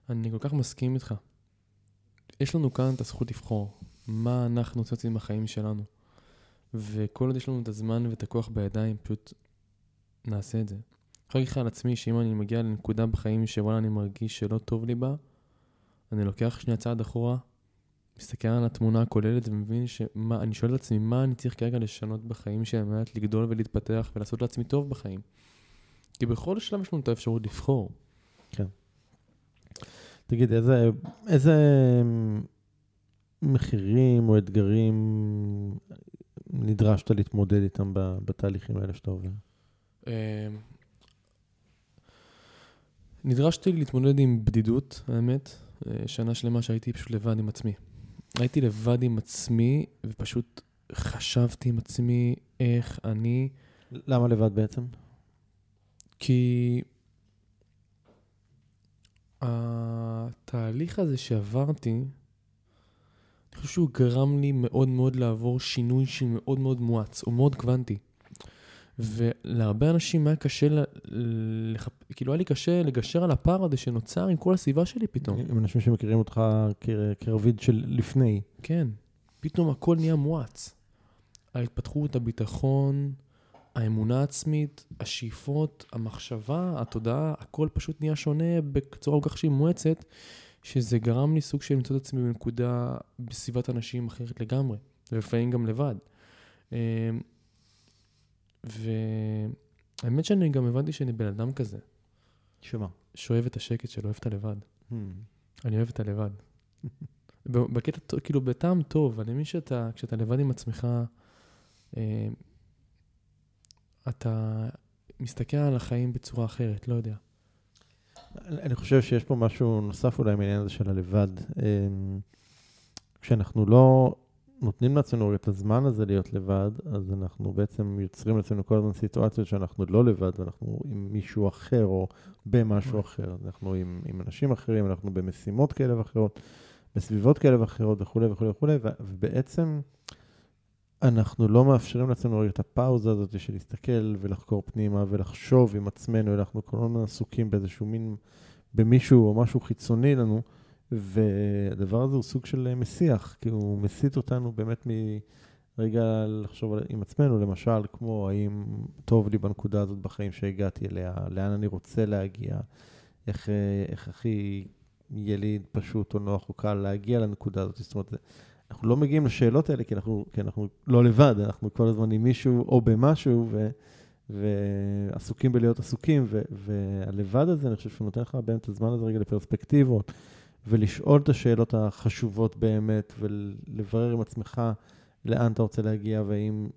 אני כל כך מסכים איתך. יש לנו כאן את הזכות לבחור מה אנחנו רוצים עם החיים שלנו. וכל עוד יש לנו את הזמן ואת הכוח בידיים, פשוט נעשה את זה. לך על עצמי שאם אני מגיע לנקודה בחיים שוואלה אני מרגיש שלא טוב לי בה, אני לוקח שנייה צעד אחורה, מסתכל על התמונה הכוללת ומבין שמה, אני שואל את עצמי, מה אני צריך כרגע לשנות בחיים שלי על מנת לגדול ולהתפתח ולעשות לעצמי טוב בחיים. כי בכל שלב יש לנו את האפשרות לבחור. כן. תגיד, איזה, איזה מחירים או אתגרים נדרשת להתמודד איתם בתהליכים האלה שאתה עובר? נדרשתי להתמודד עם בדידות, האמת. אה, שנה שלמה שהייתי פשוט לבד עם עצמי. הייתי לבד עם עצמי, ופשוט חשבתי עם עצמי איך אני... למה לבד בעצם? כי התהליך הזה שעברתי, אני חושב שהוא גרם לי מאוד מאוד לעבור שינוי שמאוד מאוד מואץ, הוא מאוד קוונטי. ולהרבה אנשים היה קשה. לח... כאילו היה לי קשה לגשר על הפער הזה שנוצר עם כל הסביבה שלי פתאום. עם אנשים שמכירים אותך כרביד של לפני. כן, פתאום הכל נהיה מואץ. ההתפתחות, הביטחון, האמונה העצמית, השאיפות, המחשבה, התודעה, הכל פשוט נהיה שונה בצורה כל כך שהיא מואצת, שזה גרם לי סוג של למצוא את עצמי בנקודה בסביבת אנשים אחרת לגמרי, ולפעמים גם לבד. אמ, והאמת שאני גם הבנתי שאני בן אדם כזה. שמה? שאוהב את השקט שלו, אוהב את הלבד. Hmm. אני אוהב את הלבד. בקטע, כאילו, בטעם טוב, אני מבין שאתה, כשאתה לבד עם עצמך, אה, אתה מסתכל על החיים בצורה אחרת, לא יודע. אני חושב שיש פה משהו נוסף אולי מהעניין הזה של הלבד. אמ, כשאנחנו לא נותנים לעצמנו את הזמן הזה להיות לבד, אז אנחנו בעצם יוצרים לעצמנו כל הזמן סיטואציות שאנחנו לא לבד, ואנחנו עם מישהו אחר או במשהו אחר. אנחנו עם, עם אנשים אחרים, אנחנו במשימות כאלה ואחרות, בסביבות כאלה ואחרות וכולי וכולי וכולי, ובעצם אנחנו לא מאפשרים לעצמנו רגע את הפאוזה הזאת של להסתכל ולחקור פנימה ולחשוב עם עצמנו, אנחנו כל הזמן עסוקים באיזשהו מין, במישהו או משהו חיצוני לנו. והדבר הזה הוא סוג של אה, מסיח, כי הוא מסיט אותנו באמת מרגע לחשוב עם עצמנו, למשל, כמו האם טוב לי בנקודה הזאת בחיים שהגעתי אליה, לאן אני רוצה להגיע, איך, אה, איך הכי יהיה לי פשוט או נוח או קל להגיע לנקודה הזאת. זאת אומרת, אנחנו לא מגיעים לשאלות האלה כי אנחנו, כי אנחנו לא לבד, אנחנו כל הזמן עם מישהו או במשהו, ו... ועסוקים בלהיות עסוקים, ו- והלבד הזה, אני חושב שהוא נותן לך באמת את הזמן הזה רגע לפרספקטיבות, ולשאול את השאלות החשובות באמת, ולברר עם עצמך לאן אתה רוצה להגיע, והאם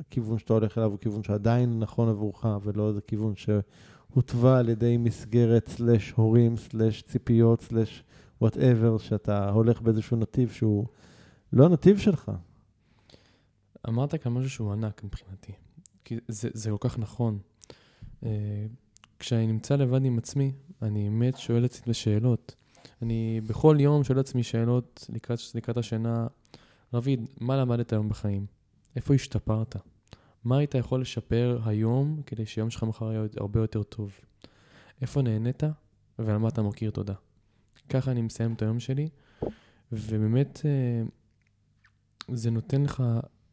הכיוון שאתה הולך אליו הוא כיוון שעדיין נכון עבורך, ולא איזה כיוון שהותווה על ידי מסגרת, סלש הורים, סלש ציפיות, סלש וואטאבר, שאתה הולך באיזשהו נתיב שהוא לא הנתיב שלך. אמרת כאן משהו שהוא ענק מבחינתי, כי זה, זה כל כך נכון. אה, כשאני נמצא לבד עם עצמי, אני באמת שואל את עצמי שאלות. אני בכל יום שואל את עצמי שאלות לקראת, לקראת השינה, רביד, מה למדת היום בחיים? איפה השתפרת? מה היית יכול לשפר היום כדי שיום שלך מחר יהיה הרבה יותר טוב? איפה נהנית ועל מה אתה מכיר תודה? ככה אני מסיים את היום שלי, ובאמת אה, זה נותן לך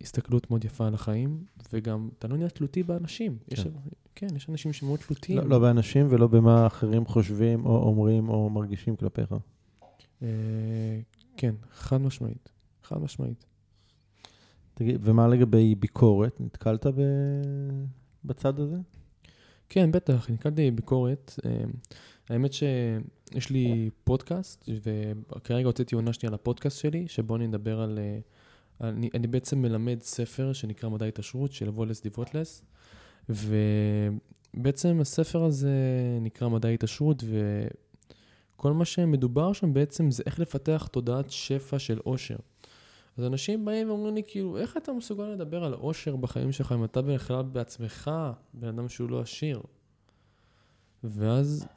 הסתכלות מאוד יפה על החיים, וגם אתה לא נהיה תלותי באנשים. כן. יש, כן, יש אנשים שמאוד תלותיים. לא, לא באנשים ולא במה אחרים חושבים או אומרים או מרגישים כלפיך. אה, כן, חד משמעית. חד משמעית. תגיד, ומה לגבי ביקורת? נתקלת ב... בצד הזה? כן, בטח, נתקלתי בביקורת. אה, האמת שיש לי פודקאסט, וכרגע הוצאתי עונה שנייה לפודקאסט שלי, שבו אני אדבר על... אה, אני, אני בעצם מלמד ספר שנקרא מדע התעשרות של וולס דיבוטלס, ובעצם הספר הזה נקרא מדע התעשרות, וכל מה שמדובר שם בעצם זה איך לפתח תודעת שפע של עושר. אז אנשים באים ואומרים לי, כאילו, איך אתה מסוגל לדבר על עושר בחיים שלך אם אתה בכלל בעצמך בן אדם שהוא לא עשיר? ואז...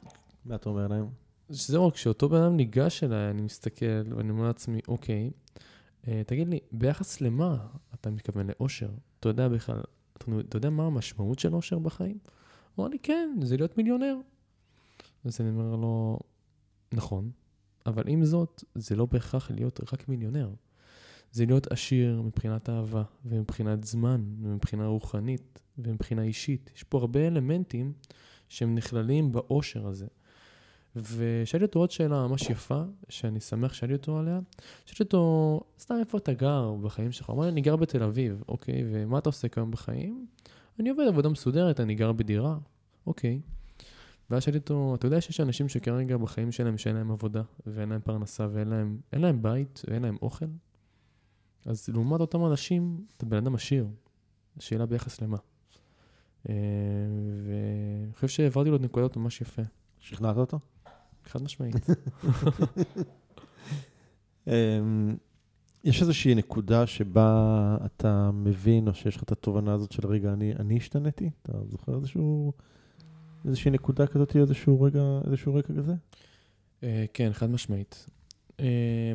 מה אתה אומר להם? שזהו, כשאותו בן אדם ניגש אליי, אני מסתכל ואני אומר לעצמי, אוקיי, אה, תגיד לי, ביחס למה אתה מתכוון לאושר? אתה יודע בכלל, אתה יודע מה המשמעות של אושר בחיים? הוא אמר לי, כן, זה להיות מיליונר. אז אני אומר לו, נכון, אבל עם זאת, זה לא בהכרח להיות רק מיליונר. זה להיות עשיר מבחינת אהבה, ומבחינת זמן, ומבחינה רוחנית, ומבחינה אישית. יש פה הרבה אלמנטים שהם נכללים באושר הזה. ושאלתי אותו עוד שאלה ממש יפה, שאני שמח שאלתי אותו עליה. שאלתי אותו, סתם איפה אתה גר בחיים שלך? הוא אמר לי, אני גר בתל אביב, אוקיי, ומה אתה עושה כיום בחיים? אני עובד עבודה מסודרת, אני גר בדירה, אוקיי. ואז שאלתי אותו, אתה יודע שיש אנשים שכרגע בחיים שלהם שאין להם עבודה, ואין להם פרנסה, ואין להם, להם בית, ואין להם אוכל? אז לעומת אותם אנשים, אתה בן אדם עשיר. שאלה ביחס למה. אה, ואני חושב שהעברתי לו את נקודות ממש יפה. שכנעת אותו? חד משמעית. אמ, יש איזושהי נקודה שבה אתה מבין, או שיש לך את התובנה הזאת של רגע, אני, אני השתניתי? אתה זוכר איזשהו, איזושהי נקודה כזאת, איזשהו רגע, איזשהו רגע כזה? אה, כן, חד משמעית. אה,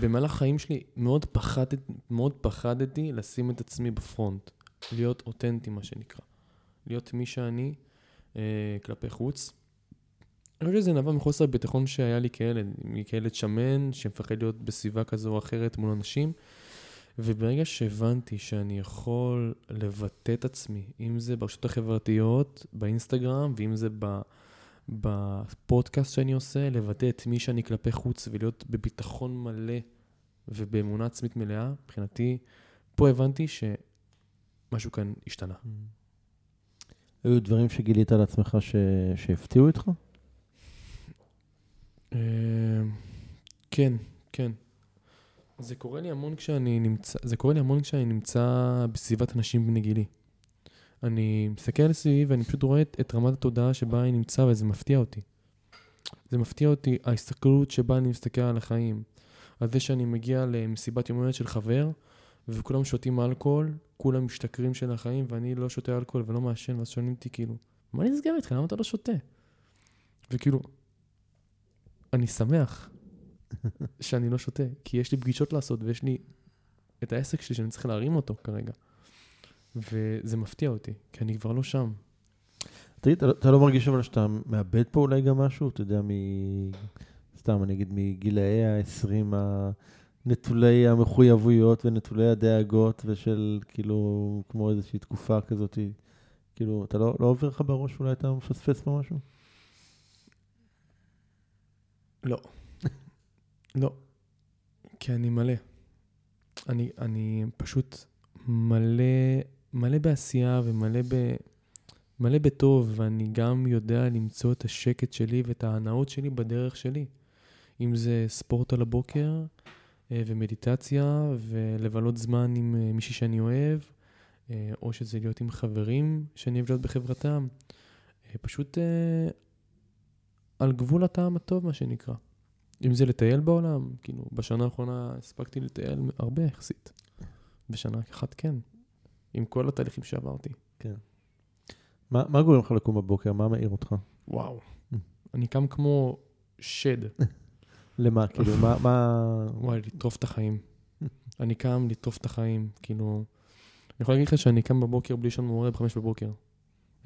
במהלך החיים שלי מאוד, פחדת, מאוד פחדתי לשים את עצמי בפרונט, להיות אותנטי, מה שנקרא. להיות מי שאני אה, כלפי חוץ. אני חושב שזה נבע מחוסר ביטחון שהיה לי כילד, מכילד שמן, שמפחד להיות בסביבה כזו או אחרת מול אנשים. וברגע שהבנתי שאני יכול לבטא את עצמי, אם זה ברשתות החברתיות, באינסטגרם, ואם זה בפודקאסט שאני עושה, לבטא את מי שאני כלפי חוץ ולהיות בביטחון מלא ובאמונה עצמית מלאה, מבחינתי, פה הבנתי שמשהו כאן השתנה. היו דברים שגילית על עצמך ש... שהפתיעו אותך? אה, כן, כן. זה קורה לי המון כשאני נמצא, זה קורה לי המון כשאני נמצא בסביבת אנשים בני גילי. אני מסתכל סביבי ואני פשוט רואה את, את רמת התודעה שבה אני נמצא וזה מפתיע אותי. זה מפתיע אותי, ההסתכלות שבה אני מסתכל על החיים. על זה שאני מגיע למסיבת יום הולדת של חבר, וכולם שותים אלכוהול, כולם משתכרים של החיים, ואני לא שותה אלכוהול ולא מעשן, ואז שואלים אותי כאילו, מה נסגר איתך? למה אתה לא שותה? וכאילו, אני שמח שאני לא שותה, כי יש לי פגישות לעשות ויש לי את העסק שלי שאני צריך להרים אותו כרגע. וזה מפתיע אותי, כי אני כבר לא שם. תגיד, אתה, לא- אתה לא מרגיש אבל שאתה מאבד פה אולי גם משהו? אתה יודע, מ... סתם, אני אגיד, מגילאי ה-20 נטולי המחויבויות ונטולי הדאגות, ושל כאילו, כמו איזושהי תקופה כזאת, כאילו, אתה לא, לא עובר לך בראש אולי אתה מפספס פה משהו? לא. לא. כי אני מלא. אני, אני פשוט מלא, מלא בעשייה ומלא ב, מלא בטוב, ואני גם יודע למצוא את השקט שלי ואת ההנאות שלי בדרך שלי. אם זה ספורט על הבוקר אה, ומדיטציה ולבלות זמן עם אה, מישהי שאני אוהב, אה, או שזה להיות עם חברים שאני אוהב להיות בחברתם. פשוט על גבול הטעם הטוב, מה שנקרא. אם זה לטייל בעולם, כאילו, בשנה האחרונה הספקתי לטייל הרבה יחסית. בשנה אחת כן, עם כל התהליכים שעברתי. כן. מה, מה גורם לך לקום בבוקר? מה מעיר אותך? וואו. Mm. אני קם כמו שד. למה? כאילו, מה... מה... וואי, לטרוף את החיים. אני קם לטרוף את החיים, כאילו... אני יכול להגיד לך שאני קם בבוקר בלי שאני מעורר בחמש בבוקר.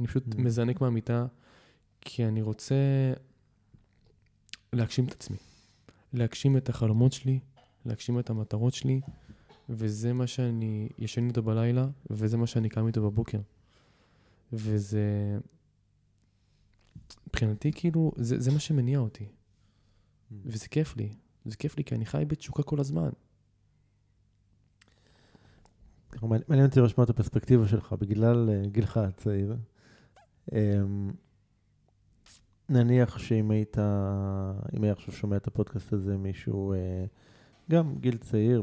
אני פשוט mm. מזנק מהמיטה, כי אני רוצה להגשים את עצמי. להגשים את החלומות שלי, להגשים את המטרות שלי, וזה מה שאני ישן איתו בלילה, וזה מה שאני קם איתו בבוקר. וזה... מבחינתי, כאילו, זה, זה מה שמניע אותי. Mm. וזה כיף לי. זה כיף לי, כי אני חי בתשוקה כל הזמן. מעניין אותי לשמוע את הפרספקטיבה שלך, בגלל uh, גילך הצעיר. נניח שאם היית, אם היה עכשיו שומע את הפודקאסט הזה מישהו, uh, גם גיל צעיר,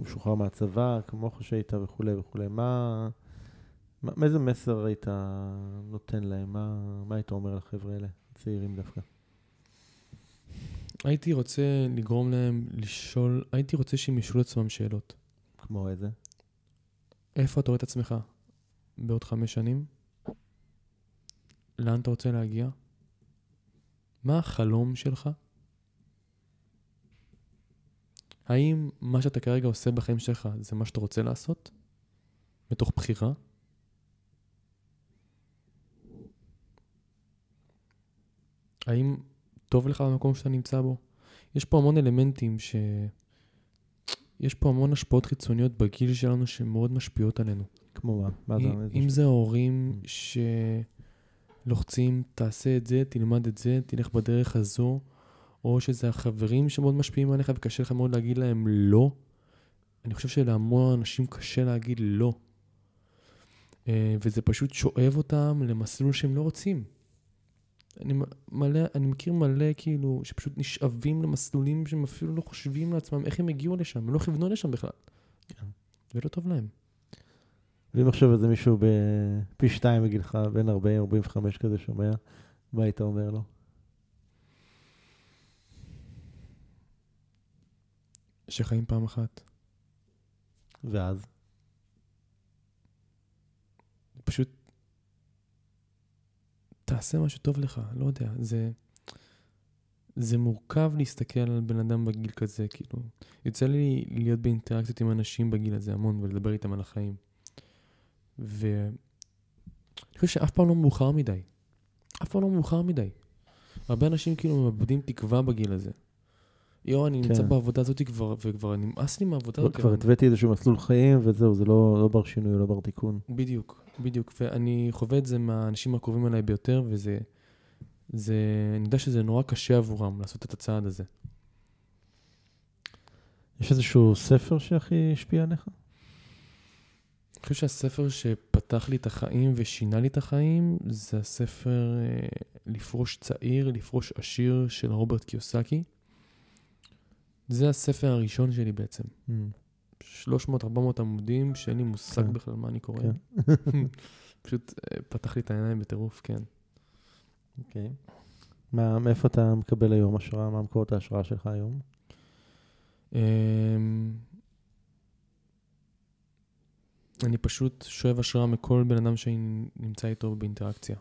משוחרר מהצבא, כמוך שהיית וכולי וכולי, מה, מה, איזה מסר היית נותן להם? מה, מה היית אומר לחבר'ה האלה, צעירים דווקא? הייתי רוצה לגרום להם לשאול, הייתי רוצה שהם ישאלו עצמם שאלות. כמו איזה? איפה אתה רואה את עצמך בעוד חמש שנים? לאן אתה רוצה להגיע? מה החלום שלך? האם מה שאתה כרגע עושה בחיים שלך זה מה שאתה רוצה לעשות? מתוך בחירה? האם טוב לך במקום שאתה נמצא בו? יש פה המון אלמנטים ש... יש פה המון השפעות חיצוניות בגיל שלנו שמאוד משפיעות עלינו. כמו מה? מה זה? אם זה ההורים שלוחצים, תעשה את זה, תלמד את זה, תלך בדרך הזו, או שזה החברים שמאוד משפיעים עליך וקשה לך מאוד להגיד להם לא. אני חושב שלהמון אנשים קשה להגיד לא. אה, וזה פשוט שואב אותם למסלול שהם לא רוצים. אני, מלא, אני מכיר מלא כאילו, שפשוט נשאבים למסלולים שהם אפילו לא חושבים לעצמם איך הם הגיעו לשם, הם לא כיוונו לשם בכלל. כן. ולא טוב להם. ואם עכשיו איזה מישהו בפי שתיים בגילך, בין 40-45 כזה שומע, מה היית אומר לו? שחיים פעם אחת. ואז? פשוט תעשה משהו טוב לך, לא יודע, זה... זה מורכב להסתכל על בן אדם בגיל כזה, כאילו. יוצא לי להיות באינטראקציות עם אנשים בגיל הזה המון ולדבר איתם על החיים. ואני חושב שאף פעם לא מאוחר מדי. אף פעם לא מאוחר מדי. הרבה אנשים כאילו מאבדים תקווה בגיל הזה. יואו, אני נמצא כן. בעבודה הזאת כבר, וכבר נמאס לי מהעבודה הזאת. כבר התוויתי איזשהו מסלול חיים, וזהו, זה לא לא בר שינוי, לא בר תיקון. בדיוק, בדיוק. ואני חווה את זה מהאנשים הקרובים אליי ביותר, וזה... זה... אני יודע שזה נורא קשה עבורם לעשות את הצעד הזה. יש איזשהו ספר שהכי השפיע עליך? אני חושב שהספר שפתח לי את החיים ושינה לי את החיים, זה הספר אה, לפרוש צעיר, לפרוש עשיר של רוברט קיוסקי. זה הספר הראשון שלי בעצם. 300-400 עמודים, שאין לי מושג כן. בכלל מה אני קורא. כן. פשוט אה, פתח לי את העיניים בטירוף, כן. אוקיי. מה, מאיפה אתה מקבל היום השראה? מה מקורות ההשראה שלך היום? אמ, אני פשוט שואב השראה מכל בן אדם שאני נמצא איתו באינטראקציה.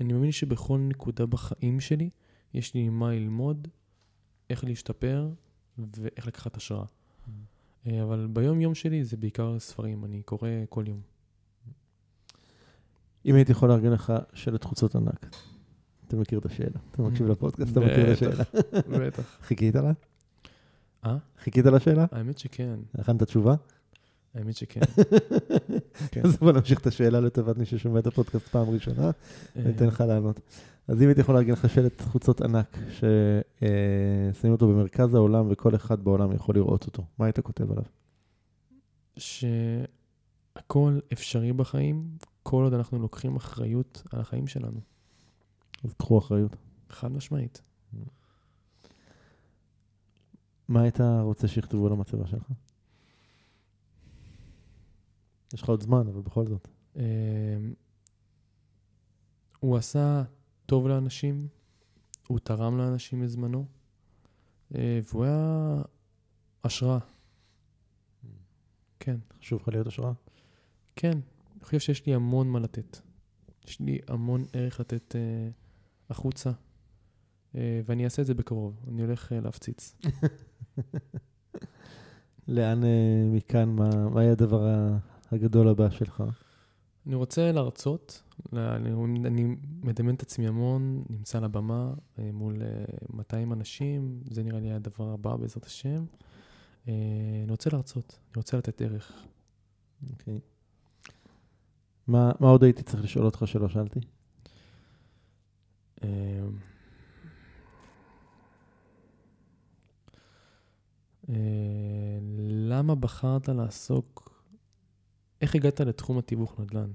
אני מאמין שבכל נקודה בחיים שלי יש לי מה ללמוד, איך להשתפר ואיך לקחת השראה. אה, אבל ביום-יום שלי זה בעיקר ספרים, אני קורא כל יום. אם הייתי יכול לארגן לך שלט חוצות ענק, אתה מכיר את השאלה. אתה מקשיב לפודקאסט, אתה מכיר את בטח. השאלה. בטח. חיכית לה? אה? חיכית לשאלה? האמת שכן, הכנת תשובה? האמת שכן. כן. אז בוא נמשיך את השאלה לטובת מי ששומע את הפודקאסט פעם ראשונה, אה, ניתן לך לענות. אז אם הייתי יכול לארגן לך שלט חוצות ענק, ששמים אותו במרכז העולם וכל אחד בעולם יכול לראות אותו, מה היית כותב עליו? שהכל אפשרי בחיים, כל עוד אנחנו לוקחים אחריות על החיים שלנו. אז קחו אחריות. חד משמעית. מה היית רוצה שיכתבו על המצבה שלך? יש לך עוד זמן, אבל בכל זאת. אה, הוא עשה טוב לאנשים, הוא תרם לאנשים בזמנו, אה, והוא היה השראה. כן, חשוב לך להיות השראה? כן. אני חושב שיש לי המון מה לתת. יש לי המון ערך לתת אה, החוצה, אה, ואני אעשה את זה בקרוב. אני הולך אה, להפציץ. לאן אה, מכאן, מה, מה יהיה הדבר הגדול הבא שלך? אני רוצה להרצות, אני, אני מדמיין את עצמי המון, נמצא על הבמה אה, מול אה, 200 אנשים, זה נראה לי הדבר הבא בעזרת השם. אה, אני רוצה להרצות, אני רוצה לתת ערך. אוקיי. מה, מה עוד הייתי צריך לשאול אותך שלא שאלתי? אה, אה, למה בחרת לעסוק, איך הגעת לתחום התיווך נדל"ן?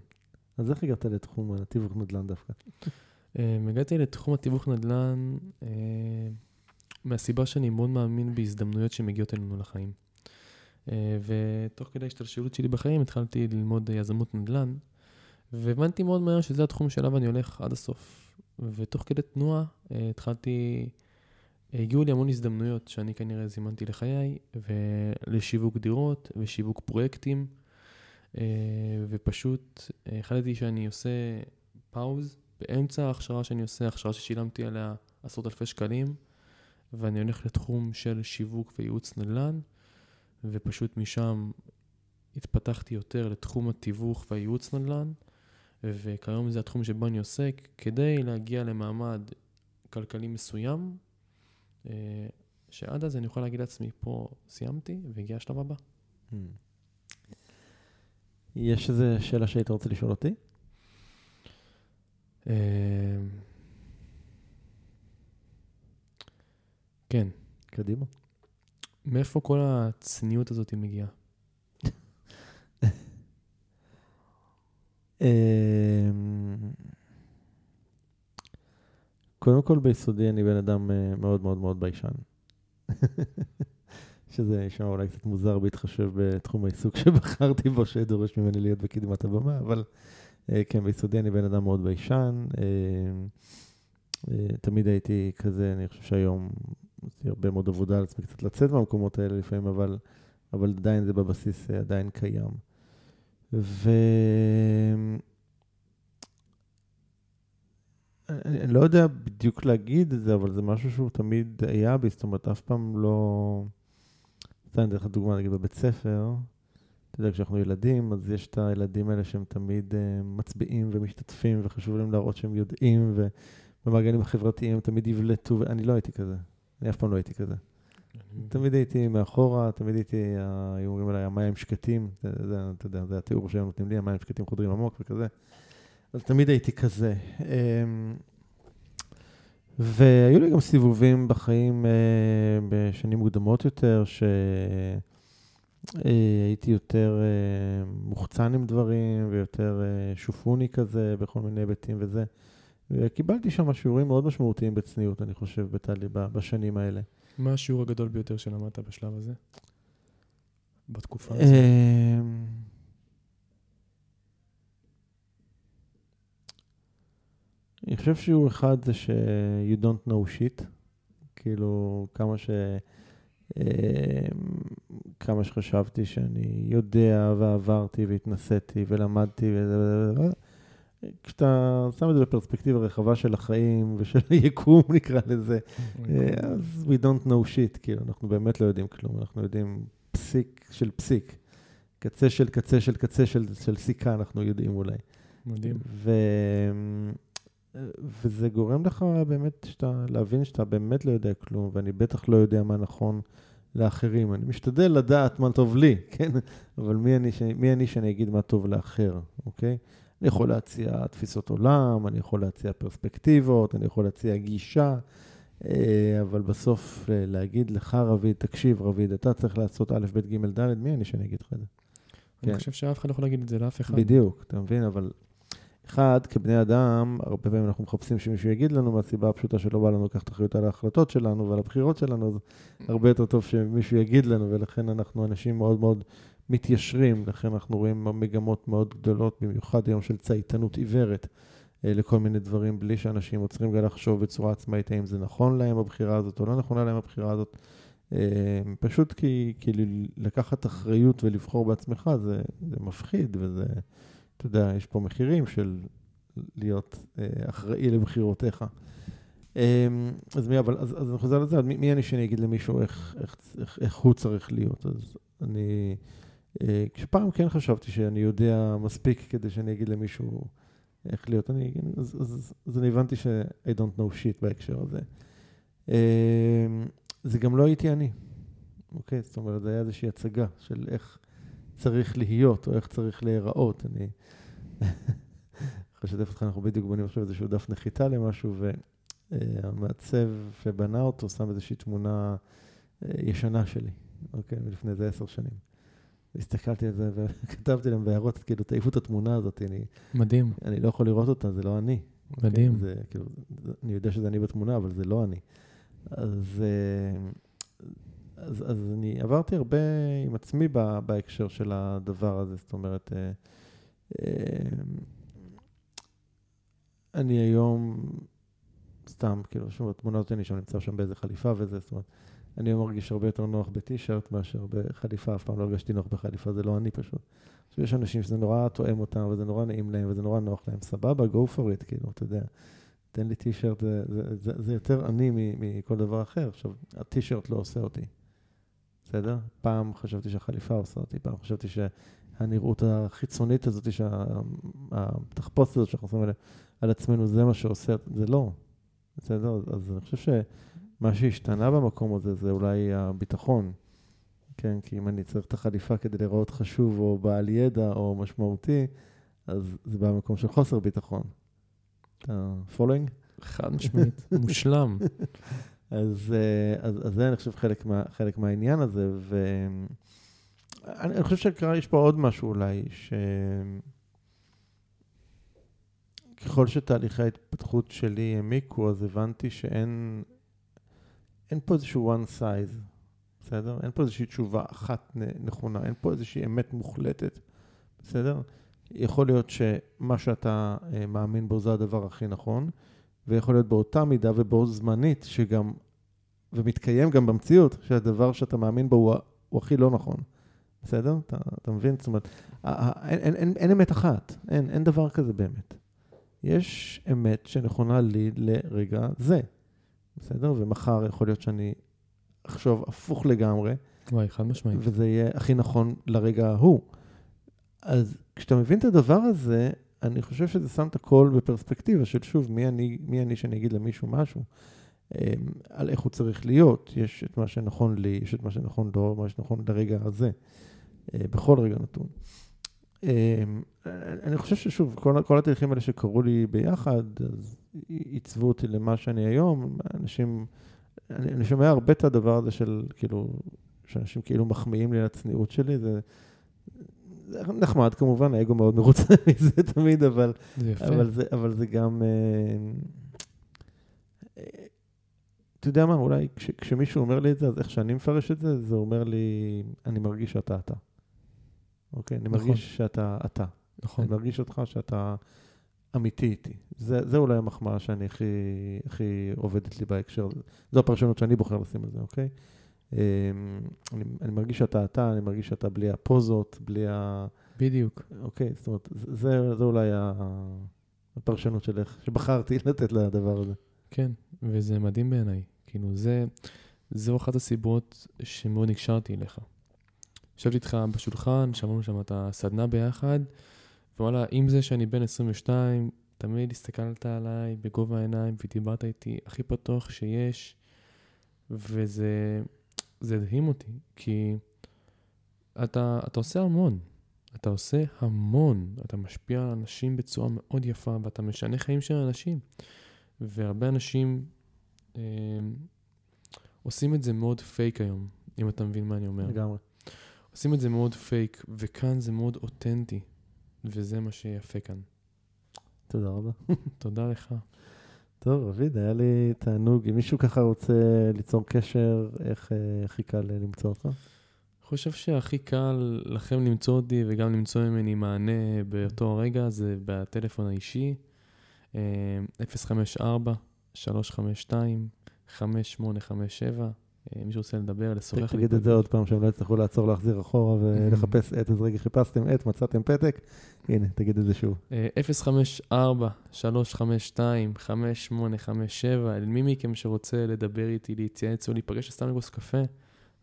אז איך הגעת לתחום התיווך נדל"ן דווקא? אה, הגעתי לתחום התיווך נדל"ן אה, מהסיבה שאני מאוד מאמין בהזדמנויות שמגיעות אלינו לחיים. אה, ותוך כדי ההשתלשלות שלי בחיים התחלתי ללמוד יזמות נדל"ן, והבנתי מאוד מהר שזה התחום שאליו אני הולך עד הסוף. ותוך כדי תנועה התחלתי, הגיעו לי המון הזדמנויות שאני כנראה זימנתי לחיי, ולשיווק דירות ושיווק פרויקטים, ופשוט אה, החלטתי שאני עושה פאוז באמצע ההכשרה שאני עושה, הכשרה ששילמתי עליה עשרות אלפי שקלים, ואני הולך לתחום של שיווק וייעוץ נדל"ן, ופשוט משם התפתחתי יותר לתחום התיווך והייעוץ נדל"ן, וכיום זה התחום שבו אני עוסק, כדי להגיע למעמד כלכלי מסוים, אה, שעד אז אני יכול להגיד לעצמי, פה סיימתי, והגיע השלב הבא. Hmm. יש איזו שאלה שהיית רוצה לשאול אותי? אה, כן, קדימה. מאיפה כל הצניעות הזאת מגיעה? אמ, קודם כל ביסודי אני בן אדם אה, מאוד מאוד מאוד ביישן. שזה נשמע אולי קצת מוזר בהתחשב בתחום העיסוק שבחרתי בו, שדורש ממני להיות בקדמת הבמה, אבל אה, כן, ביסודי אני בן אדם מאוד ביישן. אה, אה, תמיד הייתי כזה, אני חושב שהיום לי הרבה מאוד עבודה על עצמי קצת לצאת מהמקומות האלה לפעמים, אבל, אבל עדיין זה בבסיס עדיין קיים. ו... אני, אני לא יודע בדיוק להגיד את זה, אבל זה משהו שהוא תמיד היה בי, זאת אומרת, אף פעם לא... סתם, אני אתן לך דוגמה, נגיד בבית ספר, אתה יודע, כשאנחנו ילדים, אז יש את הילדים האלה שהם תמיד uh, מצביעים ומשתתפים, וחשוב להם להראות שהם יודעים, ובמעגלים החברתיים הם תמיד יבלטו, ואני לא הייתי כזה. אני אף פעם לא הייתי כזה. תמיד הייתי מאחורה, תמיד הייתי, היו אומרים עליי, המים שקטים, אתה יודע, זה התיאור שהם נותנים לי, המים שקטים חודרים עמוק וכזה. אז תמיד הייתי כזה. אמ, והיו לי גם סיבובים בחיים אה, בשנים מוקדמות יותר, שהייתי יותר אה, מוחצן עם דברים ויותר אה, שופוני כזה בכל מיני היבטים וזה. וקיבלתי שם שיעורים מאוד משמעותיים בצניעות, אני חושב, בטלי, בשנים האלה. מה השיעור הגדול ביותר שלמדת בשלב הזה? בתקופה הזאת? אני חושב שיעור אחד זה ש- you don't know shit, כאילו כמה ש... אמ, כמה שחשבתי שאני יודע ועברתי והתנסיתי ולמדתי וזה וזה וזה. כשאתה שם את זה בפרספקטיבה רחבה של החיים ושל היקום, נקרא לזה, אז we don't know shit, כאילו, אנחנו באמת לא יודעים כלום, אנחנו יודעים פסיק של פסיק. קצה של קצה של קצה של, של סיכה, אנחנו יודעים אולי. מדהים. ו... וזה גורם לך באמת שאתה, להבין שאתה באמת לא יודע כלום, ואני בטח לא יודע מה נכון לאחרים. אני משתדל לדעת מה טוב לי, כן? אבל מי אני, מי אני שאני אגיד מה טוב לאחר, אוקיי? אני יכול להציע תפיסות עולם, אני יכול להציע פרספקטיבות, אני יכול להציע גישה, אה, אבל בסוף אה, להגיד לך, רביד, תקשיב, רביד, אתה צריך לעשות א', ב', ג', ד', מי אני שאני אגיד לך את זה? אני כן. חושב שאף אחד לא יכול להגיד את זה לאף אחד. בדיוק, אתה מבין? אבל אחד, כבני אדם, הרבה פעמים אנחנו מחפשים שמישהו יגיד לנו מהסיבה הפשוטה שלא בא לנו לקחת אחריות על ההחלטות שלנו ועל הבחירות שלנו, אז הרבה יותר טוב שמישהו יגיד לנו, ולכן אנחנו אנשים מאוד מאוד מתיישרים, לכן אנחנו רואים מגמות מאוד גדולות, במיוחד היום של צייתנות עיוורת אה, לכל מיני דברים, בלי שאנשים עוצרים גם לחשוב בצורה עצמאית האם זה נכון להם הבחירה הזאת או לא נכונה להם הבחירה הזאת. אה, פשוט כי, כי לקחת אחריות ולבחור בעצמך זה, זה מפחיד וזה, אתה יודע, יש פה מחירים של להיות אה, אחראי לבחירותיך. אז מי, אבל, אז, אז אני חוזר לזה, מי, מי אני שאני אגיד למישהו איך, איך, איך, איך הוא צריך להיות? אז אני, אה, כשפעם כן חשבתי שאני יודע מספיק כדי שאני אגיד למישהו איך להיות, אני, אז, אז, אז אני הבנתי ש- I don't know shit בהקשר הזה. אה, זה גם לא הייתי אני, אוקיי? זאת אומרת, זה היה איזושהי הצגה של איך צריך להיות או איך צריך להיראות. אני לשתף אותך, אנחנו בדיוק בונים עכשיו איזשהו דף נחיתה למשהו, והמעצב שבנה אותו שם איזושהי תמונה אה, ישנה שלי, אוקיי? מלפני איזה עשר שנים. הסתכלתי על זה וכתבתי להם בהערות, כאילו, תעיפו את התמונה הזאת, אני... מדהים. אני לא יכול לראות אותה, זה לא אני. מדהים. אוקיי? זה, כאילו, אני יודע שזה אני בתמונה, אבל זה לא אני. אז, אה, אז, אז אני עברתי הרבה עם עצמי ב, בהקשר של הדבר הזה, זאת אומרת, אה, אה, אני היום, סתם, כאילו, שוב, התמונה הזאת, אני שם נמצא שם באיזה חליפה וזה, זאת אומרת, אני מרגיש הרבה יותר נוח בטישרט מאשר בחליפה, אף פעם לא הרגשתי נוח בחליפה, זה לא אני פשוט. עכשיו, יש אנשים שזה נורא תואם אותם, וזה נורא נעים להם, וזה נורא נוח להם, סבבה, go for it, כאילו, אתה יודע. תן לי טישרט, זה, זה, זה, זה יותר אני מכל דבר אחר. עכשיו, הטישרט לא עושה אותי, בסדר? פעם חשבתי שהחליפה עושה אותי, פעם חשבתי שהנראות החיצונית הזאת, שהתחפושת הזאת שאנחנו שמים על עצמנו, זה מה שעושה, זה לא, בסדר? אז אני חושב ש... מה שהשתנה במקום הזה זה אולי הביטחון. כן, כי אם אני צריך את החליפה כדי לראות חשוב או בעל ידע או משמעותי, אז זה בא במקום של חוסר ביטחון. אתה פולינג? חד משמעית, מושלם. אז, אז, אז זה, אני חושב, חלק, מה, חלק מהעניין הזה, ואני חושב שיש פה עוד משהו אולי, שככל שתהליכי ההתפתחות שלי העמיקו, אז הבנתי שאין אין פה איזשהו one size, בסדר? אין פה איזושהי תשובה אחת נכונה, אין פה איזושהי אמת מוחלטת, בסדר? יכול להיות שמה שאתה uh, מאמין בו זה הדבר הכי נכון, ויכול להיות באותה מידה ובו זמנית, שגם, ומתקיים גם במציאות, שהדבר שאתה מאמין בו הוא, הוא הכי לא נכון. בסדר? אתה, אתה מבין? זאת אומרת, אין, אין, אין, אין אמת אחת, אין, אין דבר כזה באמת. יש אמת שנכונה לי לרגע זה, בסדר? ומחר יכול להיות שאני אחשוב הפוך לגמרי, וואי, חד משמעית. וזה יהיה הכי נכון לרגע ההוא. אז כשאתה מבין את הדבר הזה, אני חושב שזה שם את הכל בפרספקטיבה של שוב, מי אני, מי אני שאני אגיד למישהו משהו, אמ, על איך הוא צריך להיות. יש את מה שנכון לי, יש את מה שנכון לו, מה שנכון לרגע הזה, אה, בכל רגע נתון. אמ, אני חושב ששוב, כל, כל התהליכים האלה שקרו לי ביחד, אז עיצבו אותי למה שאני היום. אנשים, אני, אני שומע הרבה את הדבר הזה של כאילו, שאנשים כאילו מחמיאים לי על הצניעות שלי, זה, זה נחמד כמובן, האגו מאוד מרוצה מזה תמיד, אבל זה. אבל זה, אבל זה גם... אה, אתה יודע מה, אולי כש, כשמישהו אומר לי את זה, אז איך שאני מפרש את זה, זה אומר לי, אני מרגיש שאתה אתה. אוקיי? אני נכון. מרגיש שאתה אתה. נכון. אני מרגיש אותך שאתה אמיתי איתי. זה, זה אולי המחמאה שאני הכי, הכי עובדת לי בהקשר הזה. זו הפרשנות שאני בוחר לשים על זה, אוקיי? אה, אני, אני מרגיש שאתה אתה, אני מרגיש שאתה בלי הפוזות, בלי ה... בדיוק. אוקיי, זאת אומרת, זה, זה אולי ה- הפרשנות של איך, שבחרתי לתת לדבר הזה. כן, וזה מדהים בעיניי. כאילו, זה, זו אחת הסיבות שמאוד נקשרתי אליך. ישבתי איתך בשולחן, שמענו שם את הסדנה ביחד, ווואלה, עם זה שאני בן 22, תמיד הסתכלת עליי בגובה העיניים ודיברת איתי הכי פתוח שיש, וזה זה הדהים אותי, כי אתה, אתה עושה המון. אתה עושה המון, אתה משפיע על אנשים בצורה מאוד יפה, ואתה משנה חיים של אנשים. והרבה אנשים אה, עושים את זה מאוד פייק היום, אם אתה מבין מה אני אומר. לגמרי. עושים את זה מאוד פייק, וכאן זה מאוד אותנטי, וזה מה שיפה כאן. תודה רבה. תודה לך. טוב, רביד, היה לי תענוג. אם מישהו ככה רוצה ליצור קשר, איך אה, הכי קל למצוא אותך? אני חושב שהכי קל לכם למצוא אותי וגם למצוא ממני מענה באותו הרגע זה בטלפון האישי, אה, 054-352-5857. אה, מי שרוצה לדבר, לשוחח. תגיד את זה עוד פעם, שהם לא יצטרכו לעצור, להחזיר אחורה ולחפש עט, אז רגע חיפשתם עט, מצאתם פתק, הנה, תגיד את זה שוב. אה, 054-352-5857, אל מי מכם שרוצה לדבר איתי, להתייעץ או להיפגש סתם לכוס קפה,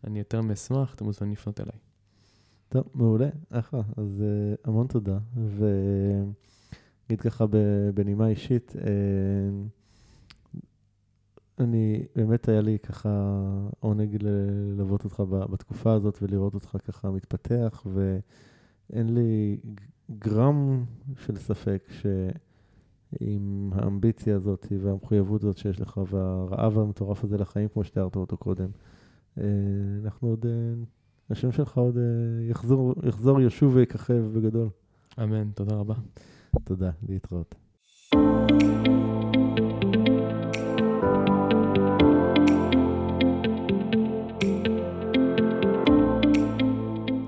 אני יותר מאשמח, אתם מוזמנים לפנות אליי. טוב, מעולה, אחלה. אז uh, המון תודה. ונגיד ככה בנימה אישית, אני, באמת היה לי ככה עונג ללוות אותך בתקופה הזאת ולראות אותך ככה מתפתח, ואין לי גרם של ספק שעם האמביציה הזאת והמחויבות הזאת שיש לך והרעב המטורף הזה לחיים, כמו שתיארת אותו קודם, uh, אנחנו עוד... Uh, השם שלך עוד אה, יחזור, יחזור, ישוב ויככב בגדול. אמן, תודה רבה. תודה, להתראות.